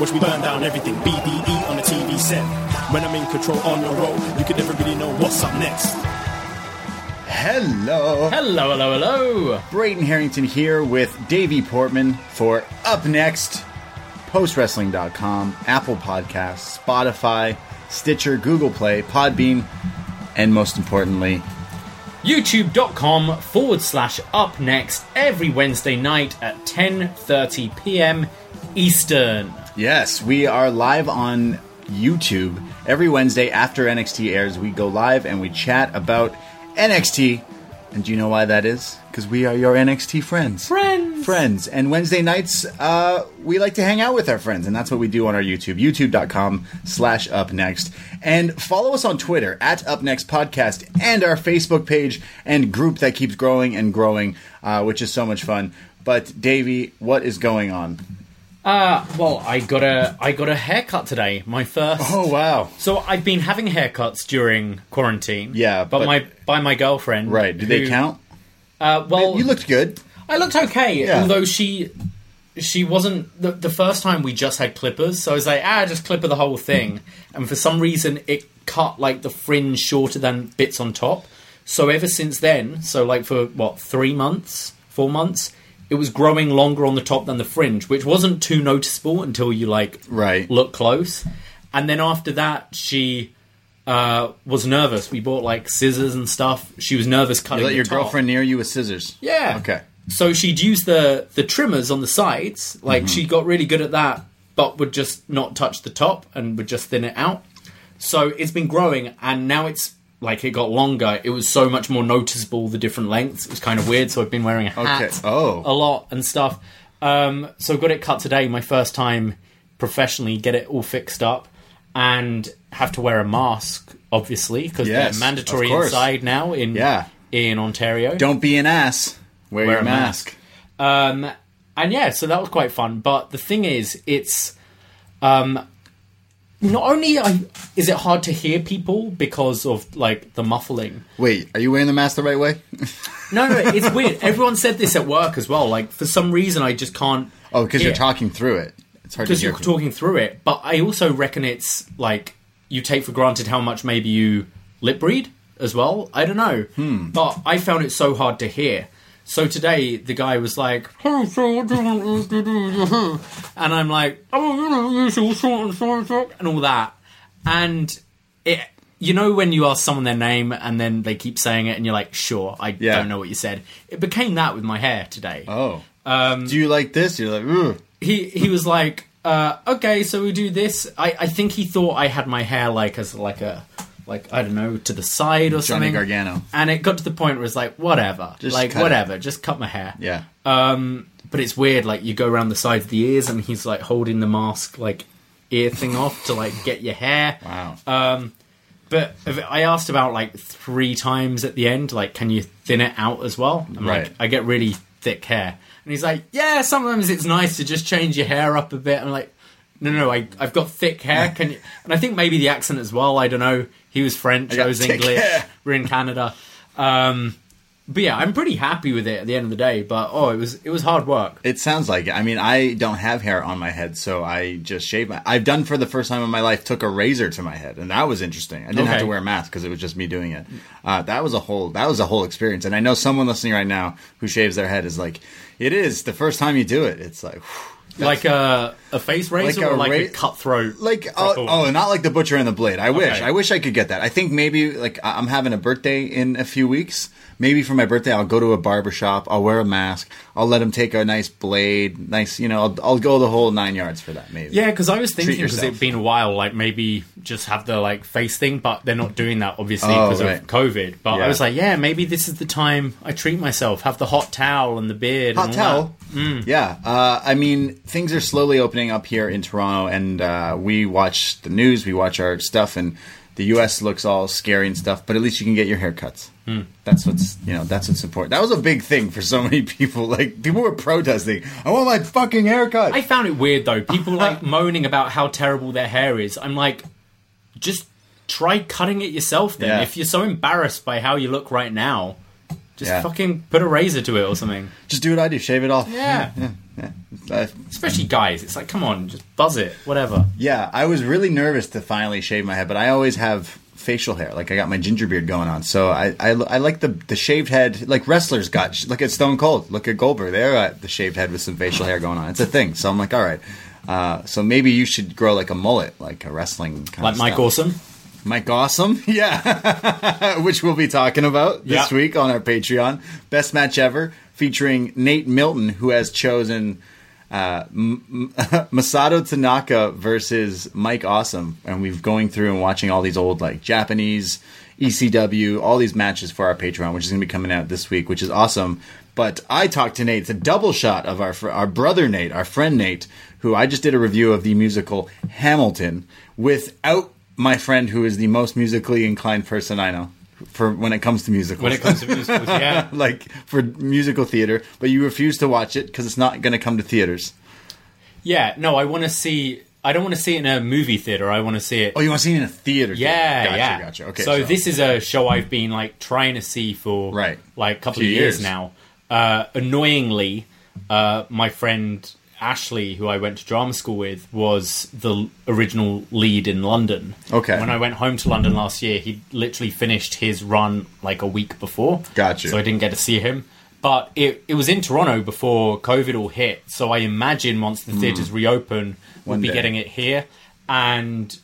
Watch me burn down everything, BDE on the TV set. When I'm in control on the road, you can never really know what's up next. Hello. Hello, hello, hello. Braden Herrington here with Davie Portman for Up Next, postwrestling.com, Apple Podcasts, Spotify, Stitcher, Google Play, Podbean, and most importantly, YouTube.com forward slash up next every Wednesday night at 10.30 p.m. Eastern. Yes, we are live on YouTube every Wednesday after NXT airs. We go live and we chat about NXT. And do you know why that is? Because we are your NXT friends. Friends. friends. And Wednesday nights, uh, we like to hang out with our friends, and that's what we do on our YouTube, youtube.com slash up next. And follow us on Twitter at Up Next Podcast and our Facebook page and group that keeps growing and growing, uh, which is so much fun. But Davie, what is going on? Uh, well, I got a I got a haircut today. My first. Oh wow. So I've been having haircuts during quarantine. Yeah, but, but- my by my girlfriend. Right. Do they count? Uh, well, You looked good. I looked okay, Yeah. although she she wasn't the, the first time we just had clippers, so I was like, ah, just clipper the whole thing. And for some reason, it cut like the fringe shorter than bits on top. So ever since then, so like for what three months, four months, it was growing longer on the top than the fringe, which wasn't too noticeable until you like Right. look close. And then after that, she. Uh, was nervous. We bought like scissors and stuff. She was nervous cutting. You let your top. girlfriend near you with scissors. Yeah. Okay. So she'd use the the trimmers on the sides. Like Mm-hmm. she got really good at that, but would just not touch the top and would just thin it out. So it's been growing, and now it's like it got longer. It was so much more noticeable the different lengths. It was kind of weird. So I've been wearing a hat Okay. Oh. a lot and stuff. Um, so I got it cut today. My first time professionally get it all fixed up, and have to wear a mask obviously because Yes, they're mandatory inside now in Yeah. in Ontario. Don't be an ass. Wear, Wear your a mask. Um, and yeah, so that was quite fun. But the thing is, it's um, not only I, is it hard to hear people because of like the muffling. Wait, are you wearing the mask the right way? No, no, it's weird. Everyone said this at work as well. Like for some reason, I just can't. Oh, because you're talking through it. It's hard to because you're talking through it. But I also reckon it's like you take for granted how much maybe you lip read as well. I don't know, Hmm. but I found it so hard to hear. So today the guy was like, "Hey, so what do you want us to do?" and I'm like, "Oh, you know, usual sort and so and so," and all that, and it. You know when you ask someone their name and then they keep saying it and you're like, sure, I Yeah. don't know what you said. It became that with my hair today Oh. Um, Do you like this? You're like, Ugh. he he was like, uh, okay, so we do this. I, I think he thought I had my hair like as like a like I don't know, to the side or Johnny something. Gargano. And it got to the point where it's like, whatever, Just like cut whatever, just cut my hair. Yeah. Um, but it's weird. Like you go around the sides of the ears, and he's like holding the mask, like ear thing off to like get your hair. Wow. Um, but I asked about like three times at the end, like, can you thin it out as well? I'm Right. like, I get really thick hair, and he's like, yeah, sometimes it's nice to just change your hair up a bit. I'm like, no, no, I, I've got thick hair. Can you? And I think maybe the accent as well. I don't know. He was French. I I, was English. hair. We're in Canada. Um, but yeah, I'm pretty happy with it at the end of the day. But oh, it was it was hard work. It sounds like it. I mean, I don't have hair on my head, so I just shave my. I've done for the first time in my life took a razor to my head, and that was interesting. I didn't have to wear a mask because it was just me doing it. Uh, that was a whole. That was a whole experience, and I know someone listening right now who shaves their head is like, it is the first time you do it. It's like. whew, Like a a face razor Like a or like a cutthroat. like uh, proper oh, oh not like the butcher and the blade i wish Okay. i wish i could get that i think maybe like I- i'm having a birthday in a few weeks maybe for my birthday i'll go to a barber shop i'll wear a mask i'll let him take a nice blade nice you know i'll, I'll go the whole nine yards for that maybe Yeah, because I was thinking because it'd been a while, like maybe just have the like face thing, but they're not doing that obviously Oh, because right. of COVID. But Yeah. I was like, yeah, maybe this is the time I treat myself, have the hot towel and the beard. Hot and all towel. Mm. Yeah. Uh, I mean, things are slowly opening up here in Toronto, and uh, we watch the news, we watch our stuff, and the U.S. looks all scary and stuff. But at least you can get your haircuts. Hmm. That's what's you know. That's what's important. That was a big thing for so many people. Like people were protesting. I want my fucking haircut. I found it weird though. People like moaning about how terrible their hair is. I'm like, just try cutting it yourself then. Yeah. If you're so embarrassed by how you look right now, just Yeah. fucking put a razor to it or something. Just do what I do. Shave it off. Yeah. Yeah. yeah. Especially guys, it's like, come on, just buzz it, whatever. Yeah, I was really nervous to finally shave my head, but I always have facial hair. Like I got my ginger beard going on, so I I, I like the the shaved head. Like wrestlers got. Look at Stone Cold. Look at Goldberg. They're at the shaved head with some facial hair going on. It's a thing. So I'm like, all right. Uh, so maybe you should grow like a mullet, like a wrestling kind Like of Mike. Awesome. Mike Awesome, yeah, which we'll be talking about this Yeah. week on our Patreon. Best match ever, featuring Nate Milton, who has chosen uh, M- Masato Tanaka versus Mike Awesome, and we've going through and watching all these old like Japanese ECW, all these matches for our Patreon, which is going to be coming out this week, which is awesome. But I talked to Nate. It's a double shot of our fr- our brother Nate, our friend Nate, who I just did a review of the musical Hamilton without my friend, who is the most musically inclined person I know for when it comes to musicals. When it comes to musicals, yeah. like for musical theater, but you refuse to watch it because it's not going to come to theaters. Yeah, no, I want to see. I don't want to see it in a movie theater. I want to see it. Oh, you want to see it in a theater? yeah, gotcha, yeah. gotcha. Okay, so, this is a show I've been like trying to see for Right. like a couple Few of years, years. now. Uh, annoyingly, uh, my friend Ashley, who I went to drama school with, was the original lead in London. Okay. When I went home to London last year, he literally finished his run like a week before. Gotcha. So I didn't get to see him. But it, it was in Toronto before COVID all hit. So I imagine once the hmm. theatres reopen, we'll One be day. getting it here. And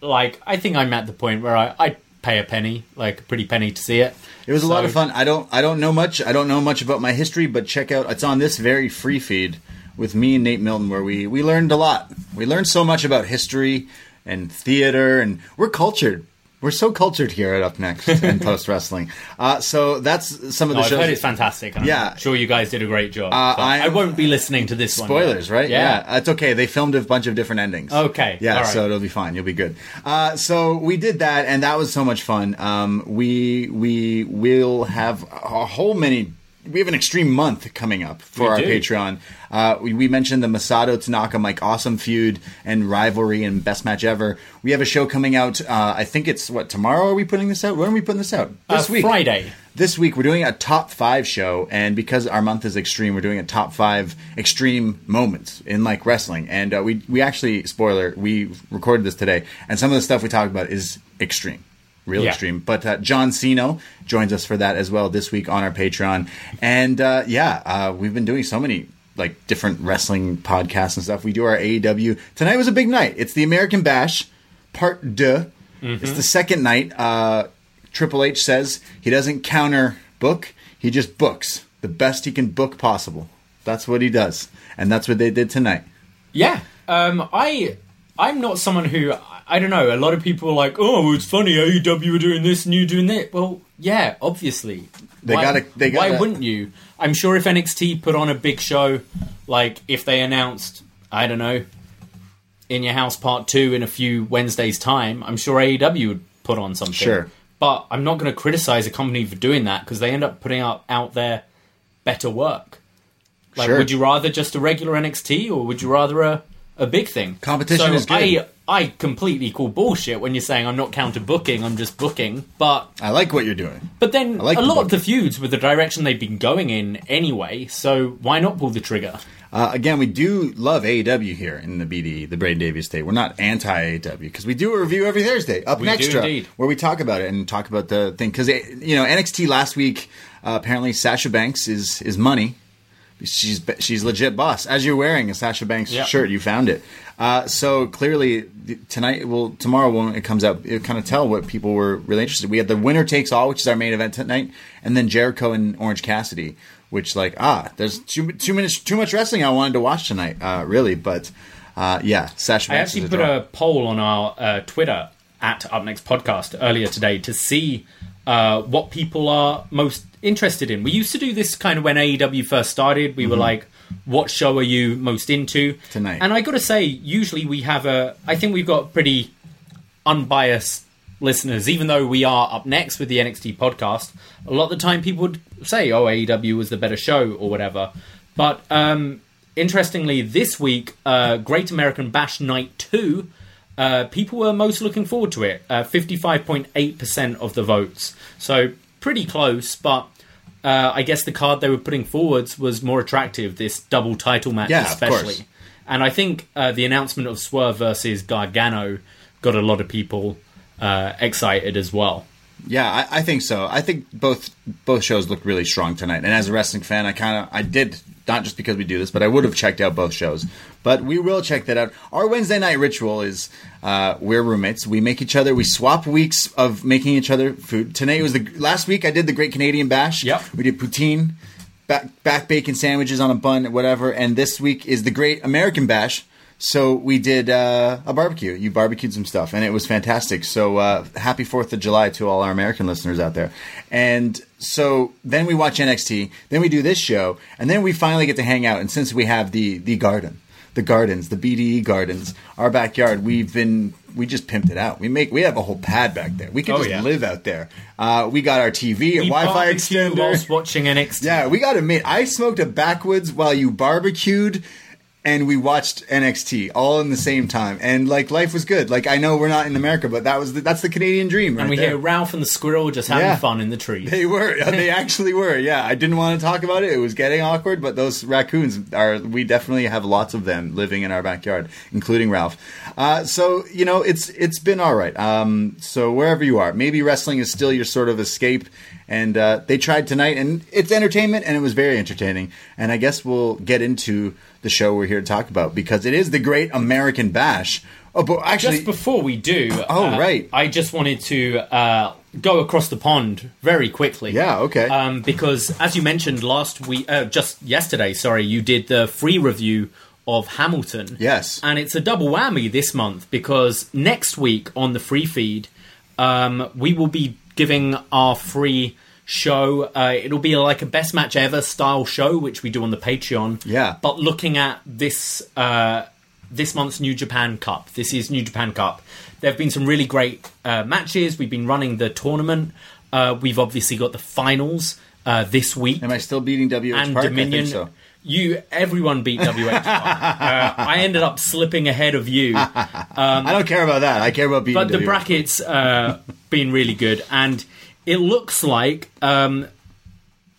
like, I think I'm at the point where I, I'd pay a penny, like a pretty penny to see it. It was a lot of fun. I don't I don't know much. I don't know much about my history, but check out it's on this very free feed with me and Nate Milton where we we learned a lot. We learned so much about history and theater and we're cultured. We're so cultured here at Up Next and Post Wrestling. Uh, so that's some of No, the I've heard it's fantastic. Yeah. I'm sure you guys did a great job. Uh, but I'm- won't be listening to this one. Spoilers, right? Yeah. That's okay. They filmed a bunch of different endings. Okay, Yeah, right. so it'll be fine. You'll be good. Uh, so we did that, and that was so much fun. Um, we we will have a whole many. We have an extreme month coming up for We our do. Patreon. Uh, we, we mentioned the Masato Tanaka Mike Awesome feud and rivalry and best match ever. We have a show coming out. Uh, I think it's what tomorrow. Are we putting this out? When are we putting this out? Uh, This week, Friday. this week we're doing a top five show and because our month is extreme we're doing a top five extreme moments in like wrestling and uh, we we actually spoiler we recorded this today and some of the stuff we talked about is extreme real Yeah. extreme but uh, John Cena joins us for that as well this week on our patreon and uh, yeah uh, we've been doing so many like different wrestling podcasts and stuff we do our aew tonight was a big night it's the american bash part deux it's the second night uh, Triple H says he doesn't counter book, he just books the best he can book possible. That's what he does. And that's what they did tonight. Yeah. Um, I I'm not someone who I don't know. A lot of people are like, "Oh, it's funny AEW are doing this and you doing that." Well, yeah, obviously. They why, gotta- they Why gotta- Why wouldn't you? I'm sure if NXT put on a big show, like if they announced, I don't know, in your house part two in a few Wednesdays time, I'm sure AEW would put on something. Sure. But I'm not going to criticize a company for doing that because they end up putting out out there better work. Like, Sure. would you rather just a regular NXT or would you rather a, a big thing? Competition so is good. I, I completely call bullshit when you're saying I'm not counter booking, I'm just booking. But I like what you're doing. but then like a the lot of the feuds with the direction they've been going in anyway. So why not pull the trigger? Uh, again, we do love AEW here in the BDE, the Braden Davies State. We're not anti AEW because we do a review every Thursday, up We do extra, indeed. where we talk about it and talk about the thing. Because you know NXT last week, uh, apparently Sasha Banks is is money. She's she's legit boss. As you're wearing a Sasha Banks Yeah. shirt, you found it. Uh, so clearly tonight, well, tomorrow when it comes out, it kind of tell what people were really interested. We had the winner takes all, which is our main event tonight, and then Jericho and Orange Cassidy, which like ah, there's too too minutes too much wrestling I wanted to watch tonight, uh, really. But uh, yeah, Sasha I Banks. actually is put draw. a poll on our uh, Twitter at Up Next Podcast earlier today to see uh, what people are most interested in. We used to do this kind of when AEW first started. We were like, "What show are you most into Tonight. And I got to say, usually we have a. I think we've got pretty unbiased listeners, even though we are up next with the NXT podcast. A lot of the time, people would say, "Oh, AEW was the better show" or whatever. But um, interestingly, this week, uh, Great American Bash Night Two, uh, people were most looking forward to it. Uh, Fifty-five point eight percent of the votes, so pretty close. But uh, I guess the card they were putting forwards was more attractive. This double title match, Yeah, especially. And I think uh, the announcement of Swerve versus Gargano got a lot of people uh, excited as well. Yeah, I, I think so. I think both both shows looked really strong tonight. And as a wrestling fan, I kind of I did not just because we do this, but I would have checked out both shows. But we will check that out. Our Wednesday night ritual is uh, we're roommates. We make each other. We swap weeks of making each other food. Tonight was the last week. I did the Great Canadian Bash. Yep. We did poutine, back, back bacon sandwiches on a bun, whatever. And this week is the Great American Bash. So we did uh, a barbecue. You barbecued some stuff, and it was fantastic. So uh, happy Fourth of July to all our American listeners out there. And so then we watch NXT, then we do this show, and then we finally get to hang out. And since we have the the garden, the gardens, the BDE gardens, our backyard, we've been we just pimped it out. We make we have a whole pad back there. We can Oh, just yeah. live out there. Uh, we got our TV, a We Wi-Fi extender. whilst watching NXT. Yeah, we got to admit, I smoked a backwoods while you barbecued, and we watched NXT all in the same time, and like life was good. Like I know we're not in America, but that was the, that's the Canadian dream, right and we there. hear Ralph and the squirrel just having Yeah. fun in the tree. They were. They actually were. Yeah, I didn't want to talk about it. It was getting awkward, but those raccoons are. We definitely have lots of them living in our backyard, including Ralph. Uh, so you know, it's it's been all right. Um, so wherever you are, maybe wrestling is still your sort of escape. And uh, they tried tonight, and it's entertainment, and it was very entertaining. And I guess we'll get into the show we're here to talk about because it is the Great American Bash. Oh, but actually, just before we do, Oh, uh, right. I just wanted to uh, go across the pond very quickly. Yeah, okay. Um, because as you mentioned last week, uh, just yesterday, sorry, you did the free review of Hamilton. Yes. and it's a double whammy this month because next week on the free feed, um, we will be giving our free show. Uh, it'll be like a best match ever style show, which we do on the Patreon. Yeah. but looking at this. Uh, this month's New Japan Cup. This is New Japan Cup. There have been some really great uh, matches. We've been running the tournament. Uh, we've obviously got the finals uh, this week am I still beating WH and Park? Dominion. I think so. You, everyone beat WH. Park. uh, I ended up slipping ahead of you, I don't care about that. I care about beating. but the WH. brackets uh, been really good, and it looks like um,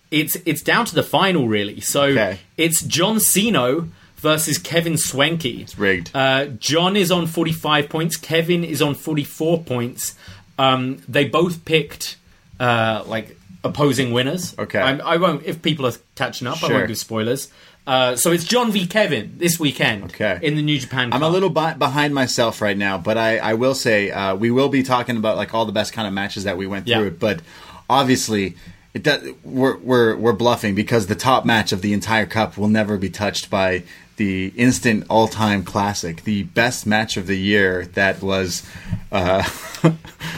it's it's down to the final really. So Okay. it's John Cena versus Kevin Swanky. It's rigged. Uh, John is on forty five points. Kevin is on forty four points. Um, they both picked uh, like opposing winners. Okay. I'm, I won't. If people are catching up, I won't give spoilers. Uh, so it's John v Kevin this weekend. Okay. In the New Japan. I'm a little bi- behind myself right now, but I, I will say uh, we will be talking about like all the best kind of matches that we went Yeah. through. But obviously, it does, we're, we're we're bluffing because the top match of the entire cup will never be touched by the instant all-time classic, the best match of the year that was uh,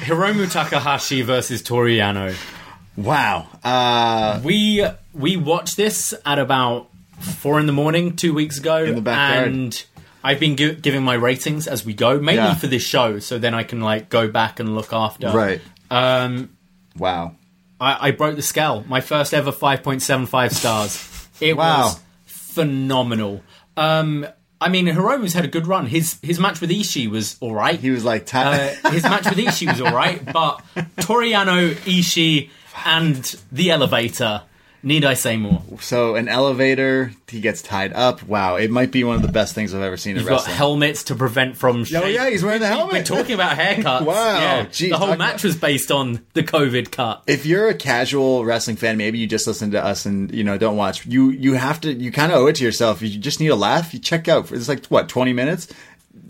Hiromu Takahashi versus Toru Yano. wow. Uh, We we watched this at about four in the morning two weeks ago, In the backyard. and I've been gi- giving my ratings as we go, mainly Yeah. for this show, so then I can like go back and look after. right. Um, Wow. I, I broke the scale. My first ever five point seven five stars. It Wow. was phenomenal. Um, I mean, Hiromu's had a good run. His his match with Ishii was all right. He was like, Uh, his match with Ishii was all right, but Toru Yano, Ishii, and the elevator. Need I say more? so an elevator. He gets tied up. Wow. It might be one of the best things I've ever seen in You've got wrestling. helmets to prevent from. Oh shake- yeah, he's wearing the helmet. We're talking about haircuts. Wow. Yeah. Gee, the whole match about- was based on the COVID cut. if you're a casual wrestling fan, maybe you just listen to us and you know don't watch. You you have to you kind of owe it to yourself. You just need a laugh. You check out. For, It's like what twenty minutes.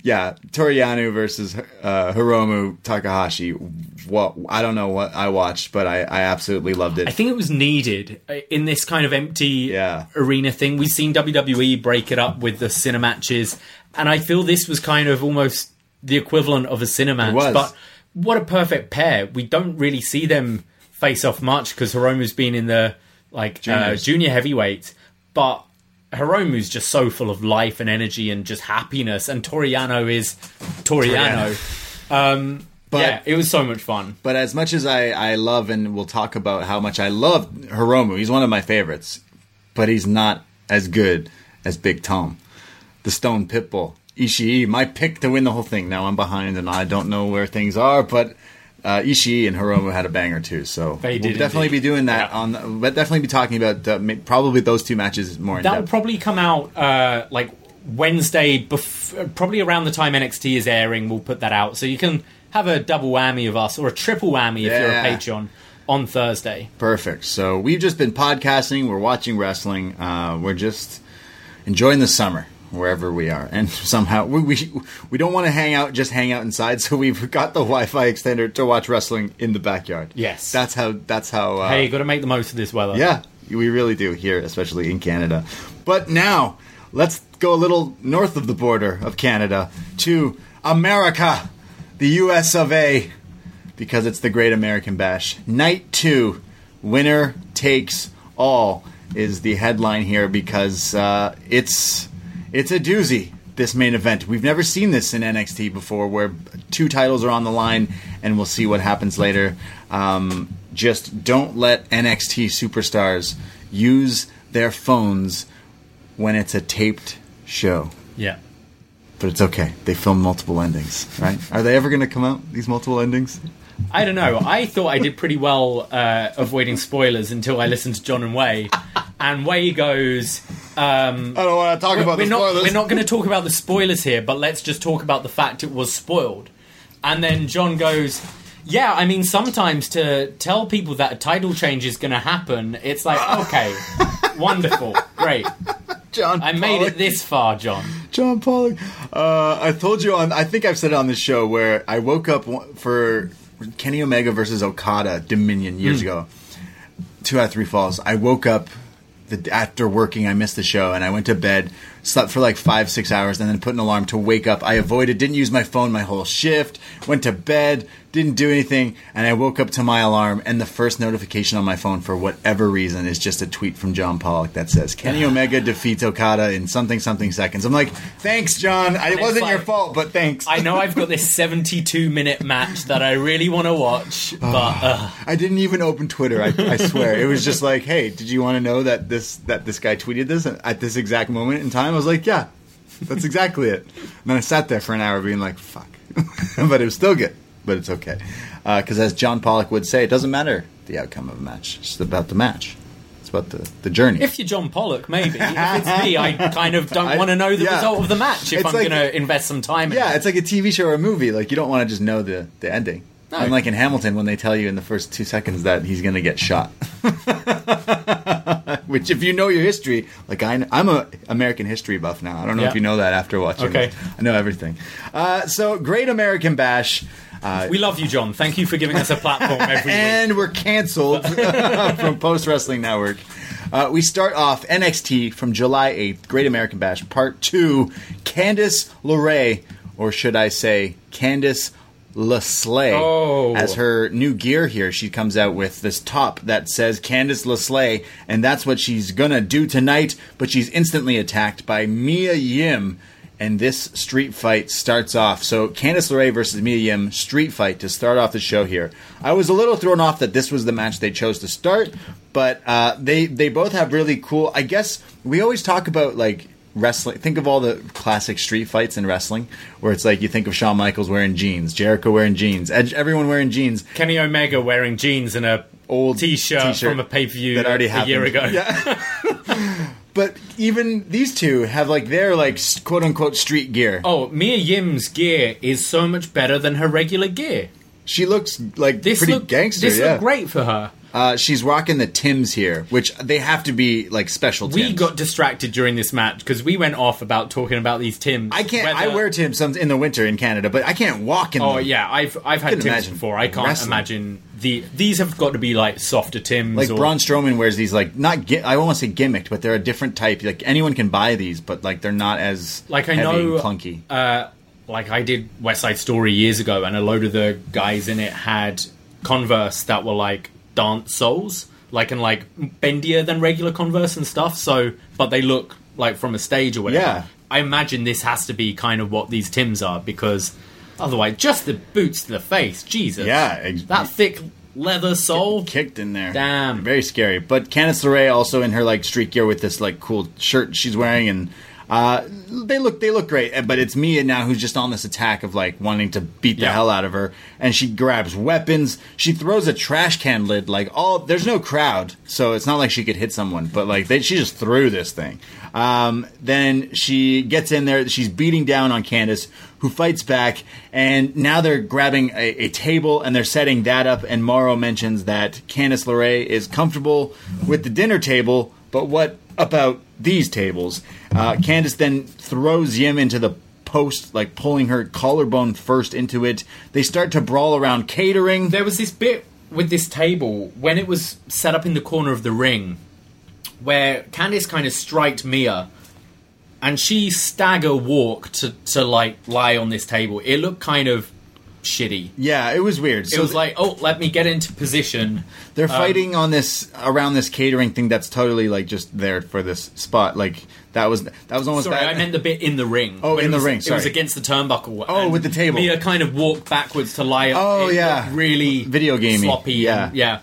Yeah, Toru Yano versus uh, Hiromu Takahashi. What I don't know what I watched, but I, I absolutely loved it. I think it was needed uh, in this kind of empty Yeah. arena thing. We've seen WWE break it up with the cinematches, and I feel this was kind of almost the equivalent of a cinematch. It was. But what a perfect pair! We don't really see them face off much because Hiromu's been in the like uh, junior heavyweight, but Hiromu's just so full of life and energy and just happiness, and Toru Yano is Toru Yano. Um, But- yeah, it was so much fun. But as much as I, I love and we'll talk about how much I love Hiromu, he's one of my favorites. But he's not as good as Big Tom, the Stone Pitbull. Ishii, my pick to win the whole thing. Now I'm behind and I don't know where things are, but uh, Ishii and Hiromu had a banger too. So They we'll definitely indeed. be doing that Yeah. on. But definitely be talking about uh, probably those two matches more That will depth. probably come out uh, like Wednesday, bef- probably around the time NXT is airing. We'll put that out, so you can have a double whammy of us or a triple whammy if you're a Yeah. Patreon on Thursday. Perfect. So we've just been podcasting. We're watching wrestling. Uh, we're just enjoying the summer wherever we are, and somehow we we, we don't want to hang out, just hang out inside. So we've got the Wi-Fi extender to watch wrestling in the backyard. Yes. that's how. That's how. Uh, hey, you got to make the most of this weather. yeah, we really do here, especially in Canada. But now let's go a little north of the border of Canada to America, the U.S. of A because it's the Great American Bash. Night two, winner takes all is the headline here because uh, it's it's a doozy. This main event, we've never seen this in NXT before, where two titles are on the line, and we'll see what happens later. Um, just don't let NXT superstars use their phones when it's a taped show yeah. but it's okay. They film multiple endings, right? Are they ever going to come out? These multiple endings? I don't know. I thought I did pretty well uh, avoiding spoilers until I listened to John and Way, and Way goes. Um, I don't want to talk about we're the not we're not going to talk about the spoilers here, but let's just talk about the fact it was spoiled. And then John goes, "Yeah, I mean, sometimes to tell people that a title change is going to happen, it's like, okay, wonderful, great, John. I made Pollock. it this far, John." John Pollock. Uh, I told you on. I think I've said it on this show where I woke up for Kenny Omega versus Okada Dominion years ago. Two out of three falls. I woke up the, after working. I missed the show and I went to bed. Slept for like five six hours and then put an alarm to wake up. I avoided. Didn't use my phone my whole shift. Went to bed. Didn't do anything. And I woke up to my alarm and the first notification on my phone for whatever reason is just a tweet from John Pollock that says Kenny Omega defeats Okada in something something seconds. I'm like, thanks, John. I, it wasn't your fault, but thanks. I know I've got this 72 minute match that I really want to watch, but uh, I didn't even open Twitter. I, I swear, it was just like, "Hey, did you want to know that this that this guy tweeted this at this exact moment in time?" I was like, "Yeah, that's exactly it." And then I sat there for an hour, being like, "Fuck," but it was still good. But it's okay uh, because, as John Pollock would say, it doesn't matter the outcome of a match; it's about the match. It's about the the journey. if you're John Pollock, maybe. If it's me, I kind of don't want to know the yeah. result of the match if It's I'm like- going to invest some time in yeah, it. it's like a TV show or a movie. Like you don't want to just know the the ending. Unlike in Hamilton, when they tell you in the first two seconds that he's going to get shot. Which, if you know your history, like I, I'm a American history buff now. I don't know Yeah. if you know that after watching. Okay. this. I know everything. Uh, so, Great American Bash. Uh, We love you, John. Thank you for giving us a platform every week. and we're canceled from Post Wrestling Network. Uh, we start off NXT from July 8th, Great American Bash, Part 2. Candice LeRae, or should I say, Candice LeSlay, Oh. as her new gear here. She comes out with this top that says Candice LeSlay, and that's what she's gonna do tonight, but she's instantly attacked by Mia Yim. And this street fight starts off. So Candice LeRae versus Mia Yim street fight to start off the show here. I was a little thrown off that this was the match they chose to start, but uh, they they both have really cool. I guess we always talk about like wrestling. Think of all the classic street fights in wrestling, where it's like you think of Shawn Michaels wearing jeans, Jericho wearing jeans, Edge, everyone wearing jeans. Kenny Omega wearing jeans and a Old t-shirt, t-shirt from a pay-per-view that already a year ago. Yeah. But even these two have like their like quote unquote street gear. Oh, Mia Yim's gear is so much better than her regular gear. She looks like This pretty gangster. This yeah. looked great for her. Uh, she's rocking the Tims here, which they have to be like special. Tims. We got distracted during this match because we went off about talking about these Tims. I can't. I wear Tims some in the winter in Canada, but I can't walk in. Them. Oh them. yeah, I've I've had Tims before. I can't wrestling. imagine the these have got to be like softer Tims. Like or, Braun Strowman wears these like not gi- I won't say gimmicked, but they're a different type. Like anyone can buy these, but like they're not as like I know clunky. Uh, like I did West Side Story years ago, and a load of the guys in it had Converse that were like dance soles, like and like bendier than regular Converse and stuff. So, but they look like from a stage or whatever. Yeah. I imagine this has to be kind of what these Tims are because otherwise, just the boots to the face, Jesus. Yeah, ex- that thick leather sole. kicked in there. Damn. very scary. But Candice LeRae also in her like street gear with this like cool shirt she's wearing, and uh, they look they look great. But it's Mia now who's just on this attack of like wanting to beat the Yeah. hell out of her, and she grabs weapons. She throws a trash can lid like all. There's no crowd, so it's not like she could hit someone. But like they, she just threw this thing. Um, then she gets in there. She's beating down on Candice, who fights back, and now they're grabbing a, a table and they're setting that up. And Mauro mentions that Candice LeRae is comfortable with the dinner table, but what about these tables? Uh, Candice then throws Yim into the post, like pulling her collarbone first into it. They start to brawl around catering. There was this bit with this table when it was set up in the corner of the ring where Candice kind of striked Mia and she stagger walked to, to like lie on this table. It looked kind of shitty. yeah, it was weird. It was like, oh, let me get into position. They're um, fighting on this around this catering thing that's totally like just there for this spot. Like that was that was almost Sorry, bad. I meant the bit in the ring. Oh, in the was- ring, It was against the turnbuckle. Oh, with the table. Mia kind of walked backwards to lie. Oh, yeah. really Video gamey. sloppy. Yeah. and- yeah.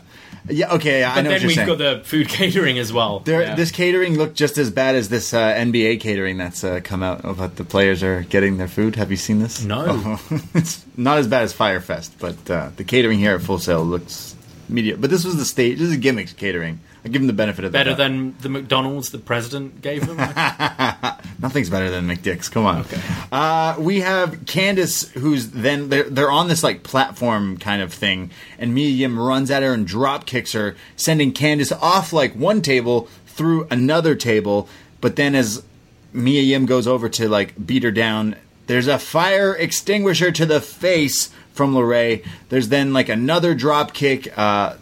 Yeah, okay, yeah, I But know then what you're we've saying. got the food catering as well. There, Yeah. This catering looked just as bad as this uh, NBA catering that's uh, come out about the players are getting their food. Have you seen this? No. it's not as bad as Fyre Fest, but uh, the catering here at Full Sail looks media. But this was the stage. This is gimmicks catering. I give them the benefit of the better than the McDonald's the president gave them. Nothing's better than McDick's. Come on. Okay. Uh, we have Candice, who's then they're they're on this like platform kind of thing, and Mia Yim runs at her and drop kicks her, sending Candice off like one table through another table. But then as Mia Yim goes over to like beat her down, there's a fire extinguisher to the face from LeRae. There's then like another drop kick. Uh,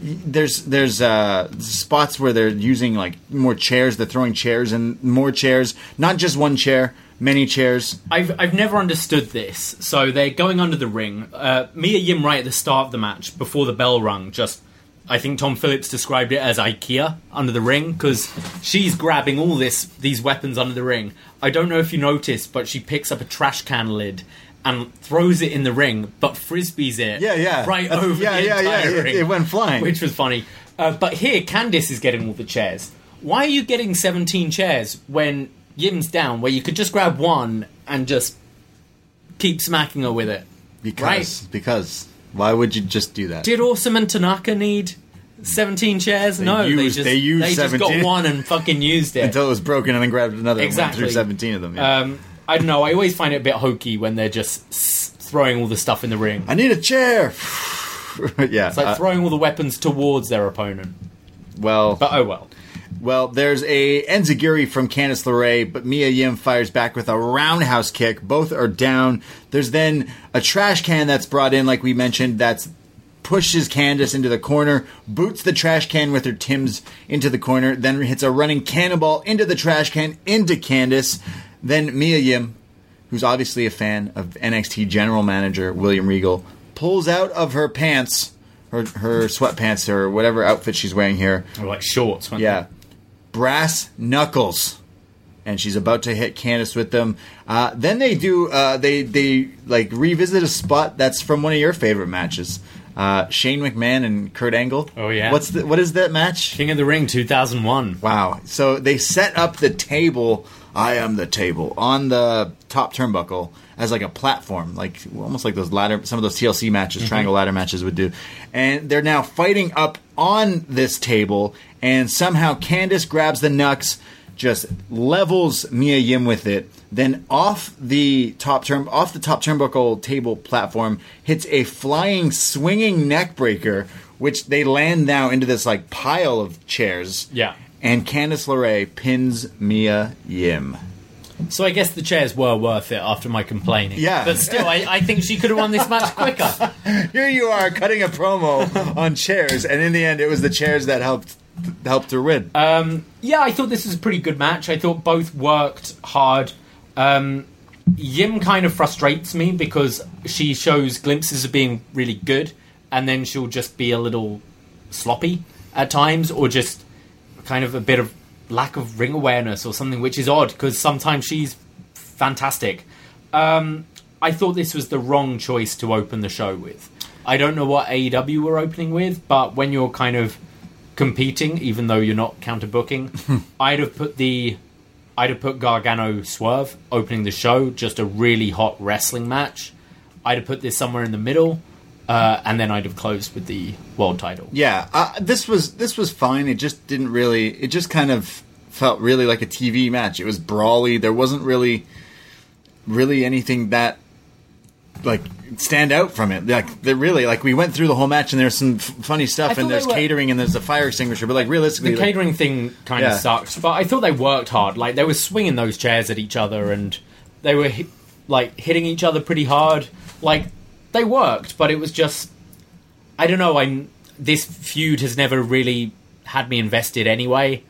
there's there's uh, spots where they're using like more chairs. They're throwing chairs and more chairs, not just one chair, many chairs. I've I've never understood this. So they're going under the ring. Uh, Mia Yim right at the start of the match before the bell rung. Just I think Tom Phillips described it as IKEA under the ring because she's grabbing all this these weapons under the ring. I don't know if you noticed, but she picks up a trash can lid. And throws it in the ring, but frisbees it Yeah, yeah. right That's- over yeah, the yeah, yeah. entire It- ring. it went flying. which was funny. Uh, but here, Candice is getting all the chairs. Why are you getting 17 chairs when Yim's down, where you could just grab one and just keep smacking her with it? Because Right. because why would you just do that? Did Awesome and Tanaka need 17 chairs? no, they just, they used just 17. got one and fucking used it. Until it was broken and then grabbed another Exactly. one through seventeen of them. Yeah. Um, I don't know. I always find it a bit hokey when they're just throwing all the stuff in the ring. I need a chair. yeah. It's like uh, throwing all the weapons towards their opponent. well, But oh well. Well, there's a Enziguri from Candice LeRae, but Mia Yim fires back with a roundhouse kick. Both are down. There's then a trash can that's brought in, like we mentioned, that's pushes Candice into the corner, boots the trash can with her Tims into the corner, then hits a running cannonball into the trash can into Candice. Then Mia Yim, who's obviously a fan of NXT general manager William Regal, pulls out of her pants, her her sweatpants or whatever outfit she's wearing here, Or like shorts. yeah. Brass knuckles. And she's about to hit Candice with them. Uh, then they do uh, they they like revisit a spot that's from one of your favorite matches. Uh, Shane McMahon and Kurt Angle. Oh, yeah. What's the what is that match? King of the Ring 2001. Wow. So they set up the table, I am the table, on the top turnbuckle as like a platform, like almost like those ladder, some of those TLC matches, mm-hmm. triangle ladder matches would do. And they're now fighting up on this table, and somehow Candice grabs the Nux, just levels Mia Yim with it. Then off the top turn, off the top turnbuckle table platform, hits a flying, swinging neck breaker, which they land now into this like pile of chairs. Yeah. And Candice LeRae pins Mia Yim. So I guess the chairs were worth it after my complaining. Yeah. But still, I, I think she could have won this match quicker. Here you are cutting a promo on chairs, and in the end, it was the chairs that helped helped her win. Yeah, I thought this was a pretty good match. I thought both worked hard. Um, Yim kind of frustrates me because she shows glimpses of being really good, and then she'll just be a little sloppy at times, or just kind of a bit of lack of ring awareness or something, which is odd because sometimes she's fantastic. Um, I thought this was the wrong choice to open the show with. I don't know what AEW were opening with, but when you're kind of competing, even though you're not counter booking, I'd have put the I'd have put Gargano Swerve opening the show, just a really hot wrestling match. I'd have put this somewhere in the middle, uh, and then I'd have closed with the world title. Yeah, uh, this was this was fine. It just didn't really. It just kind of felt really like a TV match. It was brawly. There wasn't really, really anything that like stand out from it. Like they really like we went through the whole match and there's some f- funny stuff and there's were- catering and there's a fire extinguisher. But like realistically, The like, catering thing kind Yeah. of sucked, but I thought they worked hard. Like they were swinging those chairs at each other, and they were hi- like hitting each other pretty hard. Like they worked, but it was just I don't know. I'm this feud has never really had me invested anyway,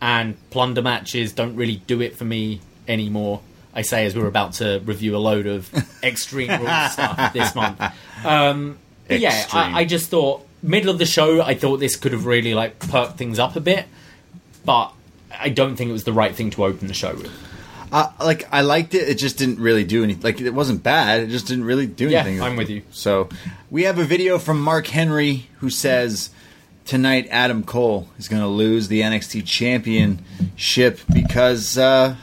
and plunder matches don't really do it for me anymore. I say as we're about to review a load of extreme rules stuff this month. Um, yeah, I, I just thought middle of the show. I thought this could have really like perked things up a bit, but I don't think it was the right thing to open the show with. Uh, like I liked it. It just didn't really do anything. Like it wasn't bad. It just didn't really do anything. Yeah, anything. I'm with you. So we have a video from Mark Henry who says tonight Adam Cole is going to lose the NXT Championship because uh,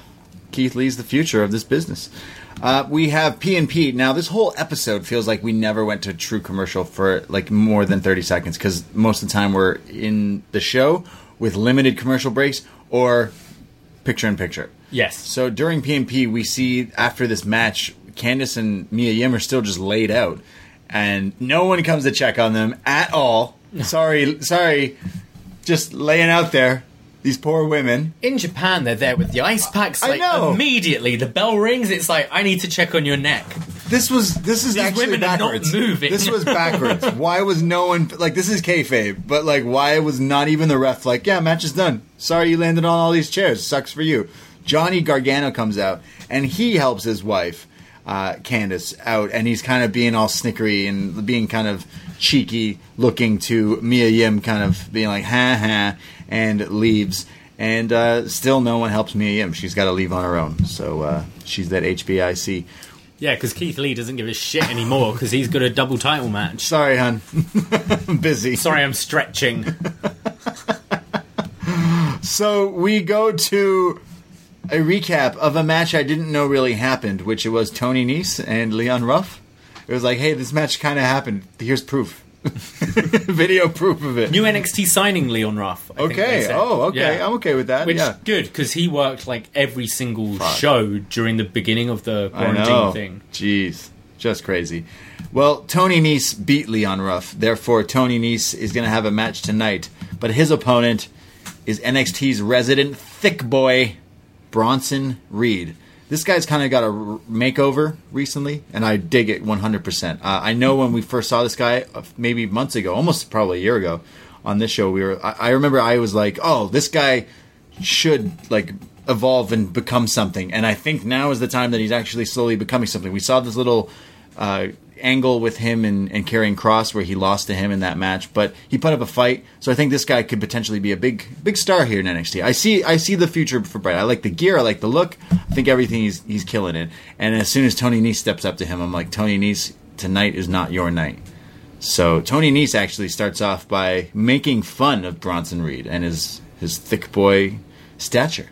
Keith Lee's the future of this business. Uh, we have P and P. Now this whole episode feels like we never went to true commercial for like more than thirty seconds because most of the time we're in the show with limited commercial breaks or picture in picture. Yes. So during PMP, we see after this match, Candice and Mia Yim are still just laid out, and no one comes to check on them at all. Sorry, sorry, just laying out there. These poor women. In Japan, they're there with the ice packs. I know. Immediately, the bell rings. It's like I need to check on your neck. This was this is These actually women are not backwards. moving. This was backwards. why was no one like this is kayfabe? But like, why was not even the ref like, yeah, match is done. Sorry, you landed on all these chairs. Sucks for you. Johnny Gargano comes out and he helps his wife, uh, Candice, out, and he's kind of being all snickery and being kind of cheeky, looking to Mia Yim, kind of being like, ha ha, and leaves. And uh, still, no one helps Mia Yim. She's got to leave on her own. So uh, she's that HBIC. Yeah, because Keith Lee doesn't give a shit anymore because he's got a double title match. Sorry, hun. I'm busy. Sorry, I'm stretching. So we go to a recap of a match I didn't know really happened, which it was Tony Nese and Leon Ruff. It was like, hey, this match kind of happened. Here's proof. Video proof of it. New NXT signing Leon Ruff. I okay. Oh, okay. Yeah. I'm okay with that. Which yeah. good because he worked like every single show during the beginning of the quarantine thing. Jeez. just crazy. Well, Tony Nese beat Leon Ruff. Therefore, Tony Nese is going to have a match tonight. But his opponent is NXT's resident thick boy, Bronson Reed. This guy's kind of got a makeover recently, and I dig it 100%. Uh, I know when we first saw this guy, uh, maybe months ago, almost probably a year ago, on this show, we were. I, I remember I was like, "Oh, this guy should like evolve and become something." And I think now is the time that he's actually slowly becoming something. We saw this little uh, angle with him and, and Karrion Kross where he lost to him in that match, but he put up a fight. So I think this guy could potentially be a big big star here in NXT. I see I see the future for Bright. I like the gear, I like the look. I think everything he's he's killing it. And as soon as Tony Nese steps up to him, I'm like, Tony Nese, tonight is not your night. So Tony Nese actually starts off by making fun of Bronson Reed and his his thick boy stature,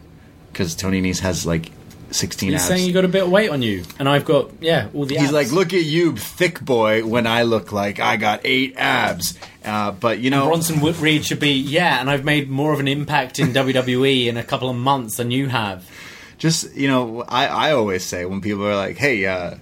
because Tony Nese has like 16 He's abs. saying you got a bit of weight on you, and I've got yeah all the. He's abs. like, look at you, thick boy, when I look like I got eight abs. Uh, but you know, Bronson Reed should be yeah, and I've made more of an impact in WWE in a couple of months than you have. just you know, I, I always say when people are like, hey, uh,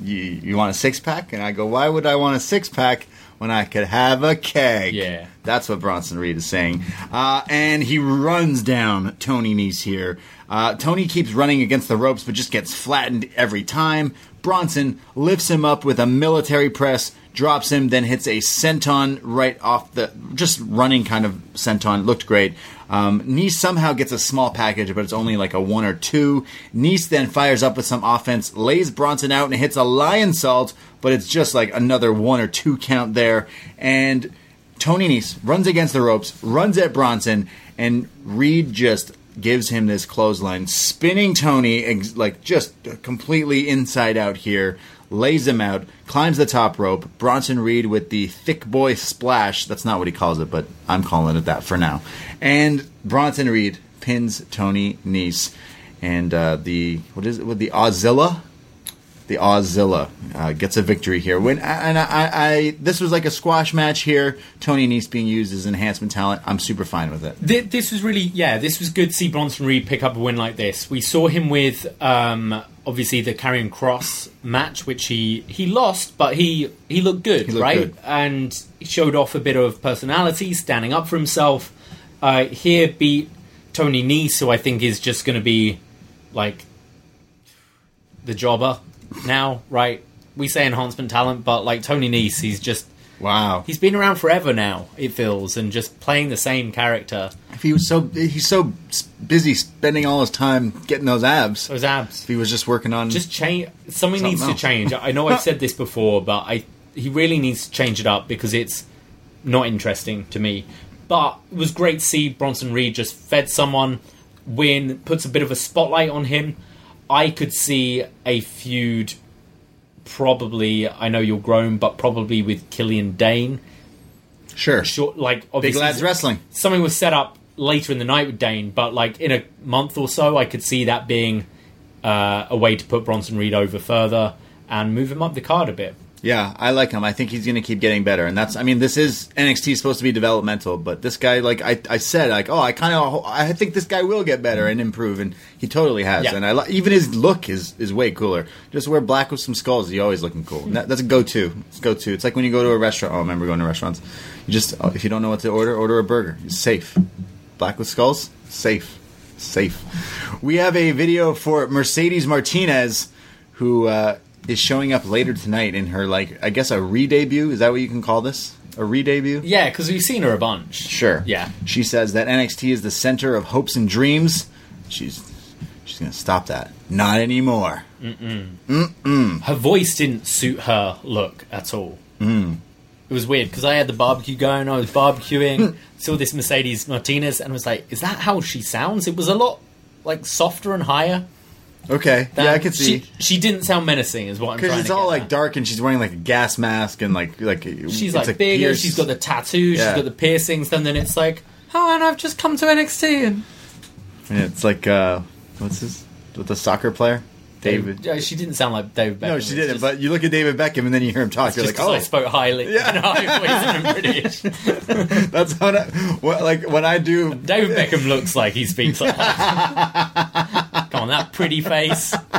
you you want a six pack? And I go, why would I want a six pack when I could have a keg? Yeah. That's what Bronson Reed is saying. Uh, and he runs down Tony Nese here. Uh, Tony keeps running against the ropes, but just gets flattened every time. Bronson lifts him up with a military press, drops him, then hits a senton right off the. Just running kind of senton. Looked great. Um, Nese somehow gets a small package, but it's only like a one or two. Nese then fires up with some offense, lays Bronson out, and hits a lionsault, but it's just like another one or two count there. And Tony Nese runs against the ropes, runs at Bronson, and Reed just gives him this clothesline, spinning Tony ex- like just completely inside out here, lays him out, climbs the top rope. Bronson Reed with the thick boy splash. That's not what he calls it, but I'm calling it that for now. And Bronson Reed pins Tony Nese. And uh, the what is it with the Auszilla? The Auszilla uh, gets a victory here. When and I, I, I, this was like a squash match here. Tony Nese being used as enhancement talent. I'm super fine with it. Th- This was really yeah, this was good to see Bronson Reed pick up a win like this. We saw him with um, obviously the Karrion Kross match, which he he lost, but he he looked good, looked right? good. And showed off a bit of personality, standing up for himself. Uh, here beat Tony Nese, who I think is just going to be like the jobber now, right? We say enhancement talent, but like Tony Nese, he's just Wow, he's been around forever now. It feels, and just playing the same character. if he was so he's so busy spending all his time getting those abs. Those abs. If he was just working on Just change. Something, Something needs to change. I know I've said this before, but I he really needs to change it up because it's not interesting to me. But it was great to see Bronson Reed just fed someone, win, puts a bit of a spotlight on him. I could see a feud, probably. I know you're grown, but probably with Killian Dain. sure Short, like big obviously lads wrestling. something was set up later in the night with Dain, but like in a month or so, I could see that being uh, a way to put Bronson Reed over further and move him up the card a bit. Yeah, I like him. I think he's going to keep getting better, and that's. I mean, this is NXT is supposed to be developmental, but this guy, like I, I said, like, oh, I kind of, I think this guy will get better and improve, and he totally has. Yeah. And I even his look is is way cooler. Just wear black with some skulls. He's always looking cool. That, that's a go to. It's go to. It's like when you go to a restaurant. Oh, I remember going to restaurants. You just oh, if you don't know what to order, order a burger. It's safe. Black with skulls, safe, safe. We have a video for Mercedes Martinez, who uh, is showing up later tonight in her like I guess a re-debut. Is that what you can call this? A re-debut? Yeah, because we've seen her a bunch. Sure. Yeah. She says that NXT is the center of hopes and dreams. She's she's gonna stop that. Not anymore. Mm-mm. Mm-mm. Her voice didn't suit her look at all. Hmm. It was weird because I had the barbecue going, I was barbecuing, saw this Mercedes Martinez, and was like, "Is that how she sounds?" It was a lot like softer and higher. Okay. That- yeah, I can see. She, she didn't sound menacing, is what I'm Because it's all like at. dark, and she's wearing like a gas mask, and like like She's like bigger. pierced- She's got the tattoos. Yeah. She's got the piercings. And then it's like, oh, and I've just come to NXT. And and it's like uh, what's this? With the soccer player, David. Yeah, she didn't sound like David Beckham. No, she didn't. just- but you look at David Beckham, and then you hear him talk. You're like, oh, I spoke highly. Yeah. No, I'm British. that's what I, what, like when I do. David Beckham looks like he speaks like that. Come on, that pretty face.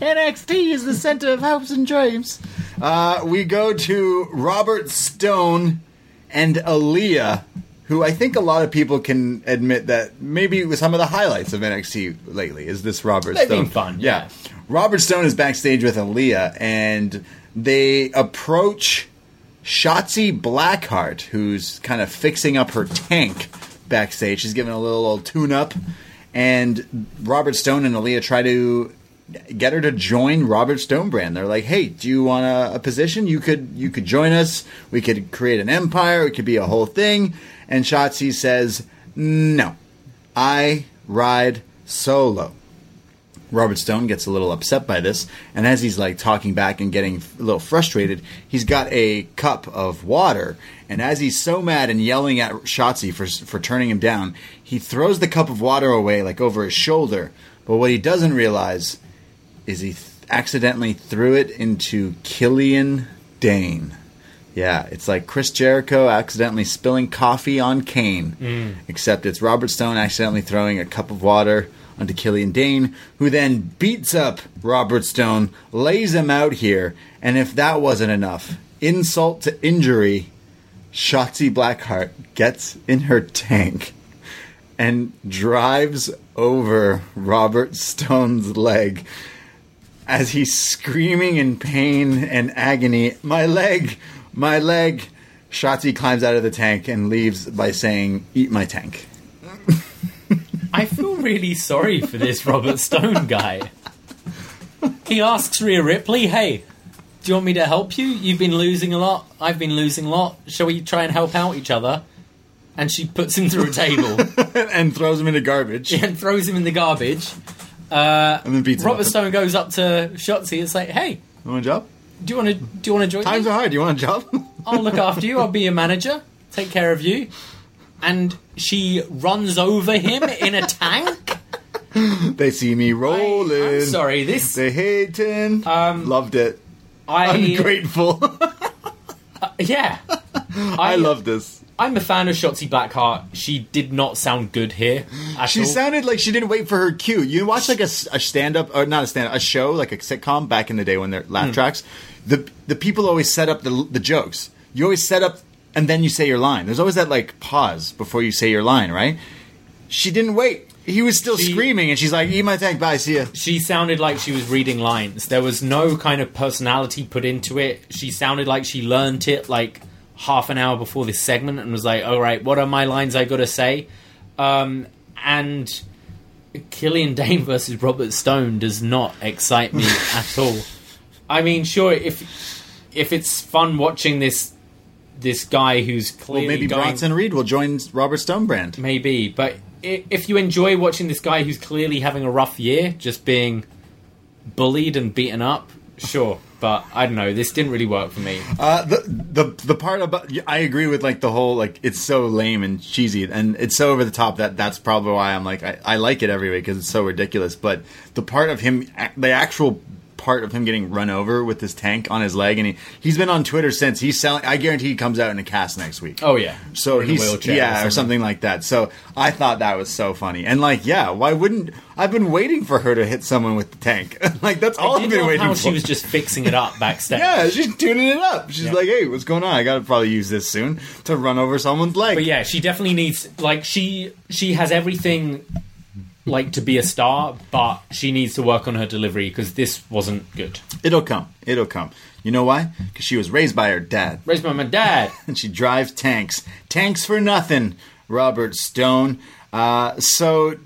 NXT is the center of hopes and dreams. Uh, we go to Robert Stone and Aliyah, who I think a lot of people can admit that maybe was some of the highlights of NXT lately. Is this Robert They've Stone? been fun, yeah. yeah. Robert Stone is backstage with Aliyah, and they approach Shotzi Blackheart, who's kind of fixing up her tank backstage. She's giving a little, little tune up, and Robert Stone and Aliyah try to get her to join Robert Stone brand. They're like, "Hey, do you want a, a position? You could you could join us. We could create an empire. It could be a whole thing." And Shotzi says, "No, I ride solo." Robert Stone gets a little upset by this, and as he's like talking back and getting a little frustrated, he's got a cup of water, and as he's so mad and yelling at Shotzi for for turning him down, he throws the cup of water away like over his shoulder. But what he doesn't realize is he th- accidentally threw it into Killian Dain. Yeah, it's like Chris Jericho accidentally spilling coffee on Kane, mm. except it's Robert Stone accidentally throwing a cup of water onto Killian Dain, who then beats up Robert Stone, lays him out here, and if that wasn't enough, insult to injury, Shotzi Blackheart gets in her tank and drives over Robert Stone's leg as he's screaming in pain and agony, My leg! My leg! Shotzi climbs out of the tank and leaves by saying, Eat my tank. I feel really sorry for this Robert Stone guy. He asks Rhea Ripley, "Hey, do you want me to help you? You've been losing a lot. I've been losing a lot. Shall we try and help out each other?" And she puts him through a table and throws him into garbage. and throws him in the garbage. Uh, and then beats him Robert up. Stone goes up to Shotzi. It's like, "Hey, You want a job? do you want to do you want to join Times me? are hard. Do you want a job? I'll look after you. I'll be your manager. Take care of you." And she runs over him in a tank. they see me rolling. I'm sorry. This They hating. Um, Loved it. I am Ungrateful. Uh, yeah. I uh, love this. I'm a fan of Shotzi Blackheart. She did not sound good here She all. sounded like she didn't wait for her cue. You watch like a stand up or not a stand up, a show like a sitcom back in the day when they're laugh hmm. tracks. The the people always set up the the jokes. You always set up and then you say your line. There's always that like pause before you say your line, right? She didn't wait. He was still She- screaming, and she's like, "Eat my tank, bye, see ya." she sounded like she was reading lines. There was no kind of personality put into it. She sounded like she learnt it like half an hour before this segment and was like, "All right, what are my lines I got to say?" Um, and Killian Dain versus Robert Stone does not excite me at all. I mean, sure, if if it's fun watching this this guy who's Well, clearly maybe going, Bronson Reed will join Robert Stonebrand. maybe, but if you enjoy watching this guy who's clearly having a rough year, just being bullied and beaten up, sure. But I don't know. This didn't really work for me. Uh, the the the part about I agree with like the whole like it's so lame and cheesy and it's so over the top that that's probably why I'm like I, I like it every way because it's so ridiculous. But the part of him, the actual part of him getting run over with this tank on his leg, and he he's been on Twitter since he's selling. I guarantee he comes out in a cast next week. Oh yeah. So Or he's wheelchair yeah, or something like that. So I thought that was so funny, and like, yeah, why wouldn't I've been waiting for her to hit someone with the tank? like that's all I've been waiting how for. she was just fixing it up backstage. Yeah, she's tuning it up. She's Yeah. like, "Hey, what's going on? I gotta probably use this soon to run over someone's leg." But yeah, she definitely needs like she she has everything like to be a star, but she needs to work on her delivery because this wasn't good. it'll come. It'll come. You know why? Because she was raised by her dad, Raised by my dad. and she drives tanks. Tanks for nothing. Robert Stone. Uh, so